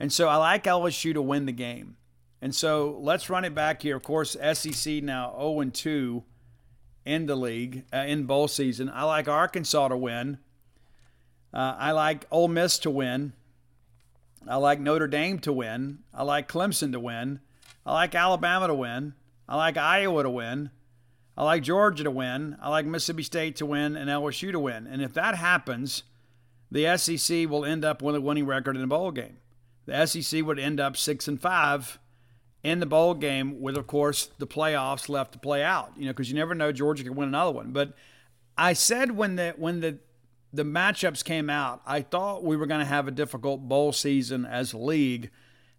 And so I like LSU to win the game. And so let's run it back here. Of course, SEC now 0 and 2 in the league, uh, in bowl season. I like Arkansas to win. Uh, I like Ole Miss to win. I like Notre Dame to win. I like Clemson to win. I like Alabama to win. I like Iowa to win. I like Georgia to win. I like Mississippi State to win and LSU to win. And if that happens, the SEC will end up with a winning record in the bowl game. The SEC would end up six and five in the bowl game, with of course the playoffs left to play out. You know, because you never know Georgia could win another one. But I said when the when the the matchups came out, I thought we were going to have a difficult bowl season as a league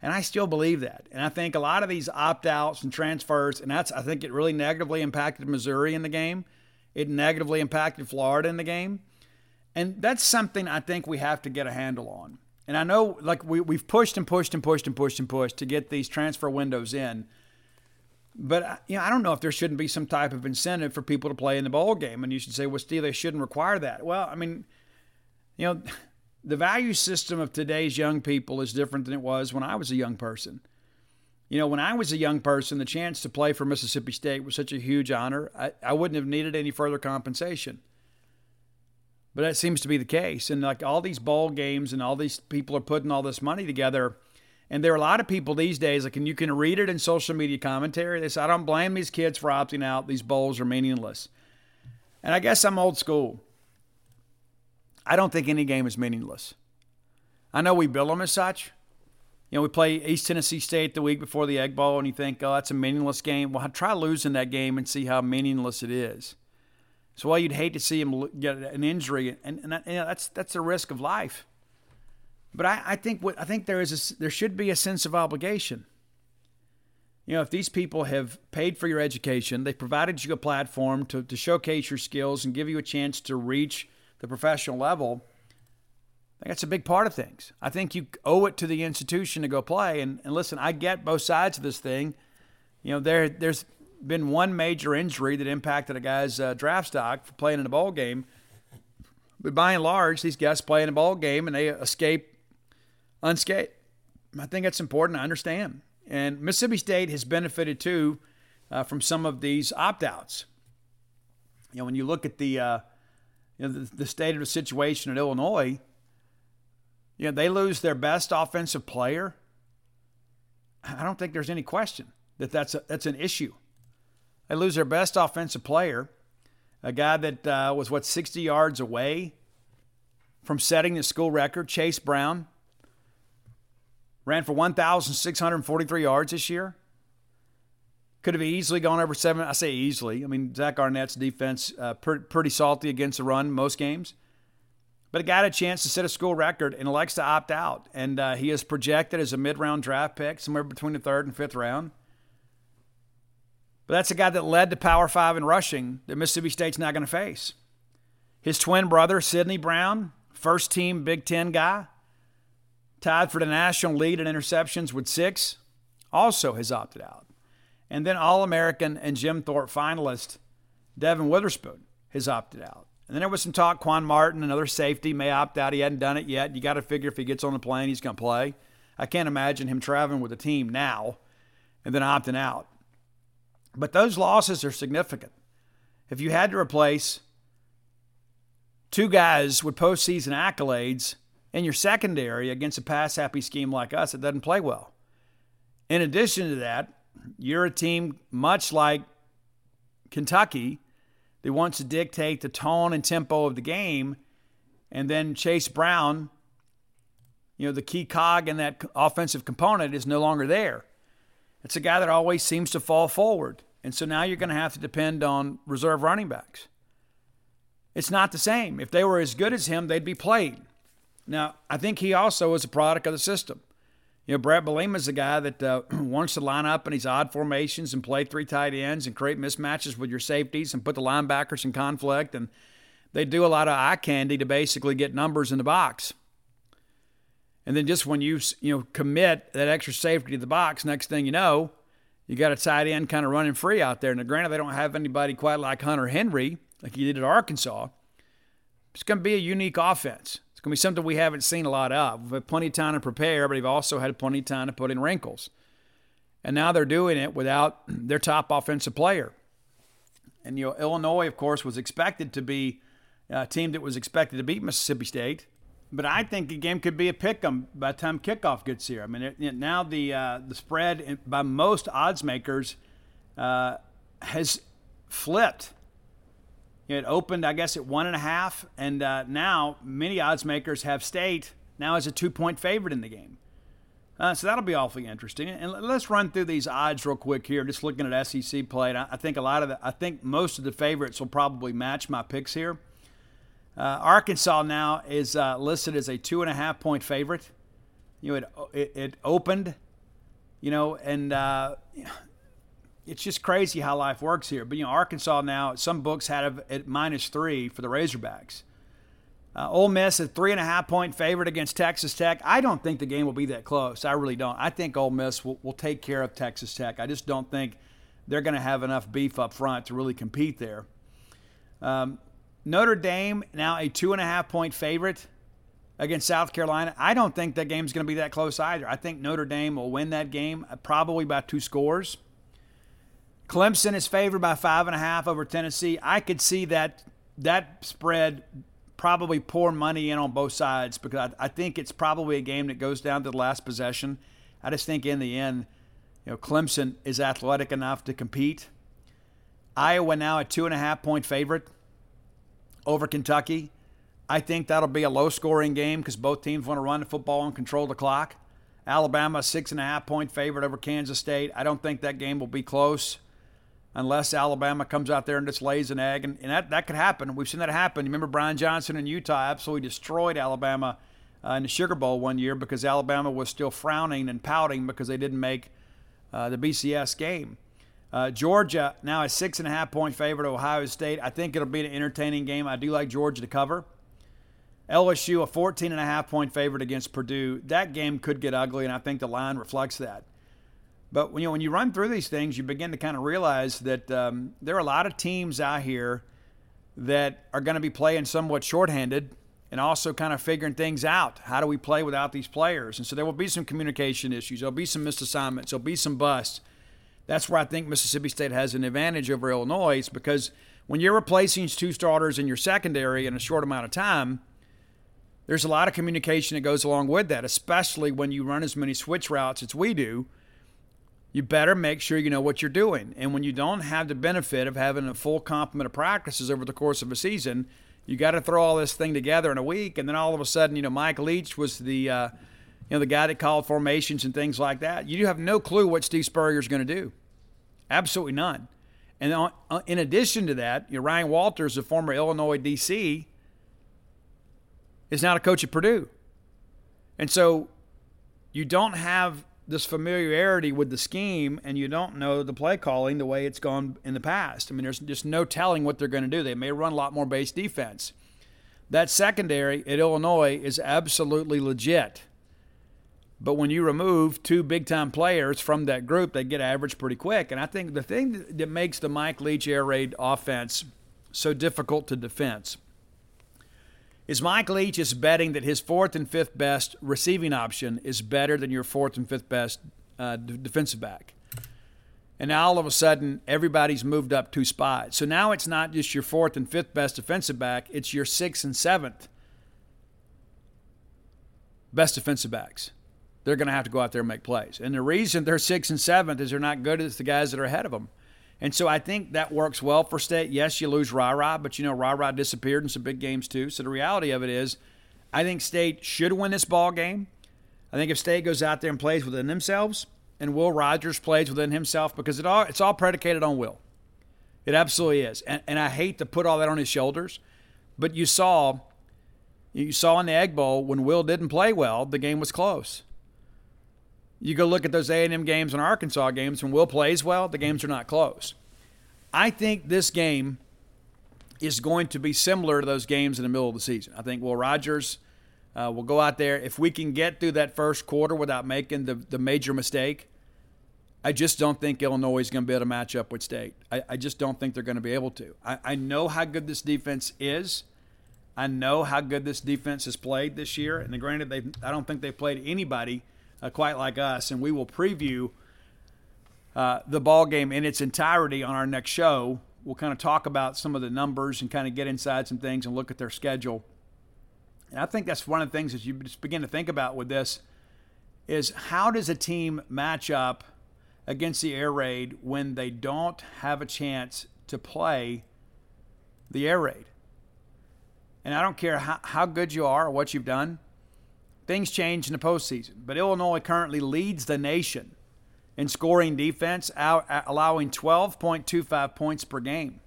and I still believe that. And I think a lot of these opt outs and transfers, and that's, I think it really negatively impacted Missouri in the game. It negatively impacted Florida in the game. And that's something I think we have to get a handle on. And I know, like, we, we've pushed and pushed and pushed and pushed and pushed to get these transfer windows in. But uh, you know, I don't know if there shouldn't be some type of incentive for people to play in the bowl game. And you should say, well, Steve, they shouldn't require that. Well, I mean, you know, the value system of today's young people is different than it was when I was a young person. You know, when I was a young person, the chance to play for Mississippi State was such a huge honor. I, I wouldn't have needed any further compensation. But that seems to be the case. And like all these bowl games and all these people are putting all this money together. And there are a lot of people these days, like, and you can read it in social media commentary. They say, I don't blame these kids for opting out. These bowls are meaningless. And I guess I'm old school. I don't think any game is meaningless. I know we bill them as such. You know, we play East Tennessee State the week before the Egg Bowl, and you think, oh, that's a meaningless game. Well, try losing that game and see how meaningless it is. So, while you'd hate to see him get an injury, and, and, that's that's the risk of life. But I, I think what I think there is a, there should be a sense of obligation. You know, if these people have paid for your education, they've provided you a platform to, to showcase your skills and give you a chance to reach the professional level, I think that's a big part of things. I think you owe it to the institution to go play. And, and listen, I get both sides of this thing. You know, there there's been one major injury that impacted a guy's uh, draft stock for playing in a ball game. But by and large, these guys play in a ball game and they escape unscathed. I think that's important to understand. And Mississippi State has benefited too uh, from some of these opt outs. You know, when you look at the, uh, you know, the, the state of the situation in Illinois, you know, they lose their best offensive player. I don't think there's any question that that's, a, that's an issue. They lose their best offensive player, a guy that uh, was, what, 60 yards away from setting the school record, Chase Brown. Ran for 1,643 yards this year. Could have easily gone over seven. I say easily. I mean, Zach Arnett's defense uh, pretty salty against the run most games. But a got a chance to set a school record and elects to opt out. And uh, he is projected as a mid round draft pick, somewhere between the third and fifth round. But that's a guy that led to Power Five in rushing that Mississippi State's not going to face. His twin brother, Sidney Brown, first team Big Ten guy, tied for the national lead in interceptions with six, also has opted out. And then All American and Jim Thorpe finalist Devon Witherspoon has opted out. And then there was some talk Quan Martin, another safety, may opt out. He hadn't done it yet. You got to figure if he gets on the plane, he's going to play. I can't imagine him traveling with the team now and then opting out. But those losses are significant. If you had to replace two guys with postseason accolades in your secondary against a pass happy scheme like us, it doesn't play well. In addition to that, you're a team much like Kentucky that wants to dictate the tone and tempo of the game, and then Chase Brown, you know, the key cog in that offensive component is no longer there. It's a guy that always seems to fall forward. And so now you're going to have to depend on reserve running backs. It's not the same. If they were as good as him, they'd be played. Now, I think he also is a product of the system. You know, Bielema is a guy that uh, wants to line up in these odd formations and play three tight ends and create mismatches with your safeties and put the linebackers in conflict. And they do a lot of eye candy to basically get numbers in the box. And then just when you you know commit that extra safety to the box, next thing you know, you got a tight end kind of running free out there. Now, granted, they don't have anybody quite like Hunter Henry, like he did at Arkansas. It's going to be a unique offense going to be something we haven't seen a lot of. We've had plenty of time to prepare, but they've also had plenty of time to put in wrinkles. And now they're doing it without their top offensive player. And you know, Illinois, of course, was expected to be a team that was expected to beat Mississippi State. But I think the game could be a pick 'em by the time kickoff gets here. I mean, it, it, now the uh, the spread by most odds makers uh, has flipped it opened, I guess, at one and a half, and uh, now many odds makers have State now as a two point favorite in the game. Uh, so that'll be awfully interesting. And let's run through these odds real quick here. Just looking at SEC play, and I think a lot of the, I think most of the favorites will probably match my picks here. Uh, Arkansas now is uh, listed as a two and a half point favorite. You know, it, it, it opened, you know, and uh, it's just crazy how life works here. But you know, Arkansas now, some books had it at minus three for the Razorbacks. Uh, Ole Miss a three and a half point favorite against Texas Tech. I don't think the game will be that close. I really don't. I think Ole Miss will, will take care of Texas Tech. I just don't think they're going to have enough beef up front to really compete there. Um, Notre Dame now a two and a half point favorite against South Carolina. I don't think that game's going to be that close either. I think Notre Dame will win that game uh, probably by two scores. Clemson is favored by five and a half over Tennessee. I could see that that spread probably pour money in on both sides because I, I, think it's probably a game that goes down to the last possession. I just think in the end, you know, Clemson is athletic enough to compete. Iowa now a two and a half point favorite over Kentucky. I think that'll be a low scoring game because both teams want to run the football and control the clock. Alabama, six and a half point favorite over Kansas State. I don't think that game will be close unless Alabama comes out there and just lays an egg. And, and that, that could happen. We've seen that happen. You remember Brian Johnson in Utah absolutely destroyed Alabama uh, in the Sugar Bowl one year because Alabama was still frowning and pouting because they didn't make uh, the BCS game. Uh, Georgia now a six and a half point favorite to Ohio State. I think it'll be an entertaining game. I do like Georgia to cover. LSU, a 14 and a half point favorite against Purdue. That game could get ugly, and I think the line reflects that. But when you, when you run through these things, you begin to kind of realize that um, there are a lot of teams out here that are going to be playing somewhat shorthanded and also kind of figuring things out. How do we play without these players? And so there will be some communication issues. There'll be some missed assignments. There'll be some busts. That's where I think Mississippi State has an advantage over Illinois because when you're replacing two starters in your secondary in a short amount of time – there's a lot of communication that goes along with that, especially when you run as many switch routes as we do. You better make sure you know what you're doing. And when you don't have the benefit of having a full complement of practices over the course of a season, you got to throw all this thing together in a week. And then all of a sudden, you know, Mike Leach was the, uh, you know, the guy that called formations and things like that. You have no clue what Steve Spurrier is going to do. Absolutely none. And on, uh, in addition to that, you know, Ryan Walters, the former Illinois DC, is now a coach at Purdue. And so you don't have this familiarity with the scheme and you don't know the play calling the way it's gone in the past. I mean, there's just no telling what they're going to do. They may run a lot more base defense. That secondary at Illinois is absolutely legit. But when you remove two big time players from that group, they get average pretty quick. And I think the thing that makes the Mike Leach air raid offense so difficult to defense is Mike Leach is betting that his fourth and fifth best receiving option is better than your fourth and fifth best uh, d- defensive back. And now all of a sudden, everybody's moved up two spots. So now it's not just your fourth and fifth best defensive back, it's your sixth and seventh best defensive backs. They're going to have to go out there and make plays. And the reason they're sixth and seventh is they're not good as the guys that are ahead of them. And so I think that works well for State. Yes, you lose Ra but you know Ra disappeared in some big games too. So the reality of it is, I think State should win this ball game. I think if State goes out there and plays within themselves, and Will Rogers plays within himself, because it all it's all predicated on Will. It absolutely is, and, and I hate to put all that on his shoulders, but you saw, you saw in the Egg Bowl when Will didn't play well, the game was close. You go look at those A&M games and Arkansas games when Will plays well, the games are not close. I think this game is going to be similar to those games in the middle of the season. I think Will Rogers uh, will go out there. If we can get through that first quarter without making the, the major mistake, I just don't think Illinois is going to be able to match up with State. I, I just don't think they're going to be able to. I, I know how good this defense is. I know how good this defense has played this year. And granted, they I don't think they've played anybody uh, quite like us, and we will preview uh, the ball game in its entirety on our next show. We'll kind of talk about some of the numbers and kind of get inside some things and look at their schedule. And I think that's one of the things that you just begin to think about with this is how does a team match up against the air raid when they don't have a chance to play the air raid? And I don't care how, how good you are or what you've done, Things change in the postseason, but Illinois currently leads the nation in scoring defense, allowing 12.25 points per game.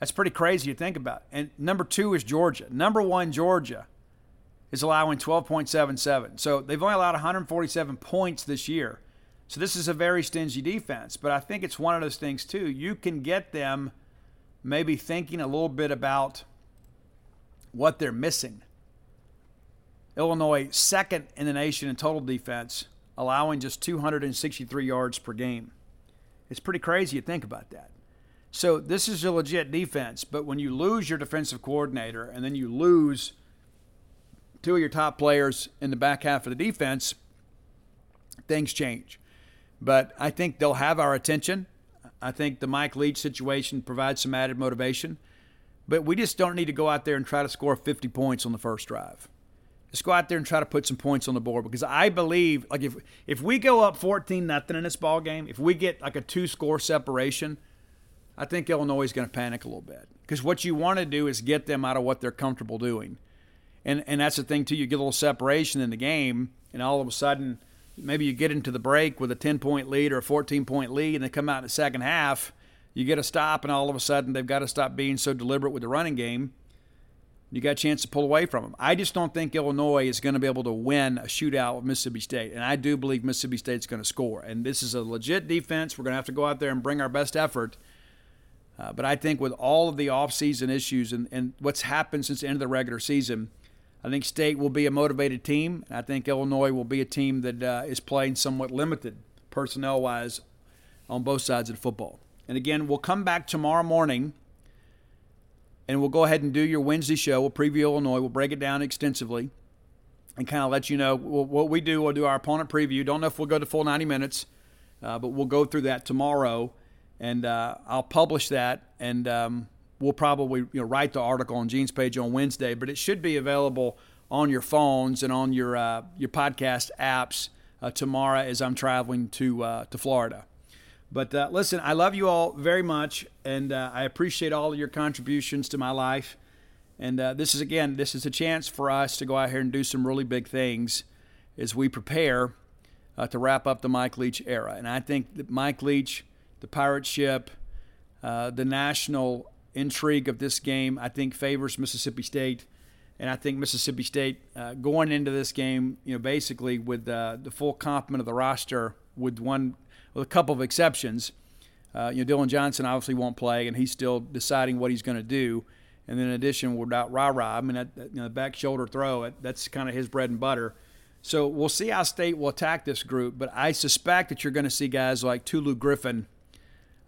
That's pretty crazy to think about. And number two is Georgia. Number one, Georgia is allowing 12.77. So they've only allowed 147 points this year. So this is a very stingy defense. But I think it's one of those things, too. You can get them maybe thinking a little bit about what they're missing. Illinois second in the nation in total defense, allowing just 263 yards per game. It's pretty crazy to think about that. So this is a legit defense, but when you lose your defensive coordinator and then you lose two of your top players in the back half of the defense, things change. But I think they'll have our attention. I think the Mike Leach situation provides some added motivation. But we just don't need to go out there and try to score 50 points on the first drive. Just go out there and try to put some points on the board because I believe like if if we go up 14 nothing in this ball game, if we get like a two score separation, I think Illinois is going to panic a little bit because what you want to do is get them out of what they're comfortable doing, and and that's the thing too. You get a little separation in the game, and all of a sudden maybe you get into the break with a 10 point lead or a 14 point lead, and they come out in the second half. You get a stop, and all of a sudden they've got to stop being so deliberate with the running game you got a chance to pull away from them. I just don't think Illinois is going to be able to win a shootout with Mississippi State. And I do believe Mississippi State's going to score. And this is a legit defense. We're going to have to go out there and bring our best effort. Uh, but I think with all of the offseason issues and, and what's happened since the end of the regular season, I think State will be a motivated team. I think Illinois will be a team that uh, is playing somewhat limited personnel wise on both sides of the football. And again, we'll come back tomorrow morning and we'll go ahead and do your Wednesday show. We'll preview Illinois. We'll break it down extensively and kind of let you know what we do. We'll do our opponent preview. Don't know if we'll go to full 90 minutes, uh, but we'll go through that tomorrow, and uh, I'll publish that, and um, we'll probably you know, write the article on Gene's page on Wednesday. But it should be available on your phones and on your uh, your podcast apps uh, tomorrow as I'm traveling to uh, to Florida. But uh, listen, I love you all very much, and I appreciate all of your contributions to my life. And uh, this is, again, this is a chance for us to go out here and do some really big things as we prepare uh, to wrap up the Mike Leach era. And I think that Mike Leach, the pirate ship, uh, the national intrigue of this game, I think favors Mississippi State. And I think Mississippi State uh, going into this game, you know, basically with uh, the full complement of the roster, with one, with a couple of exceptions. Uh, you know, Dillon Johnson obviously won't play, and he's still deciding what he's going to do. And then in addition, without Ra Ra, I mean, that, that you know, back shoulder throw, that's kind of his bread and butter. So we'll see how State will attack this group, but I suspect that you're going to see guys like Tulu Griffin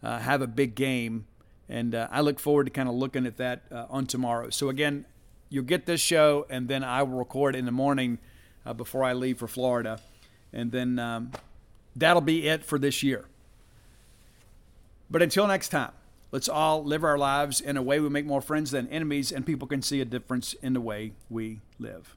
uh, have a big game, and uh, I look forward to kind of looking at that uh, on tomorrow. So again, you'll get this show, and then I will record in the morning uh, before I leave for Florida, and then um, that'll be it for this year. But until next time. Let's all live our lives in a way we make more friends than enemies, and people can see a difference in the way we live.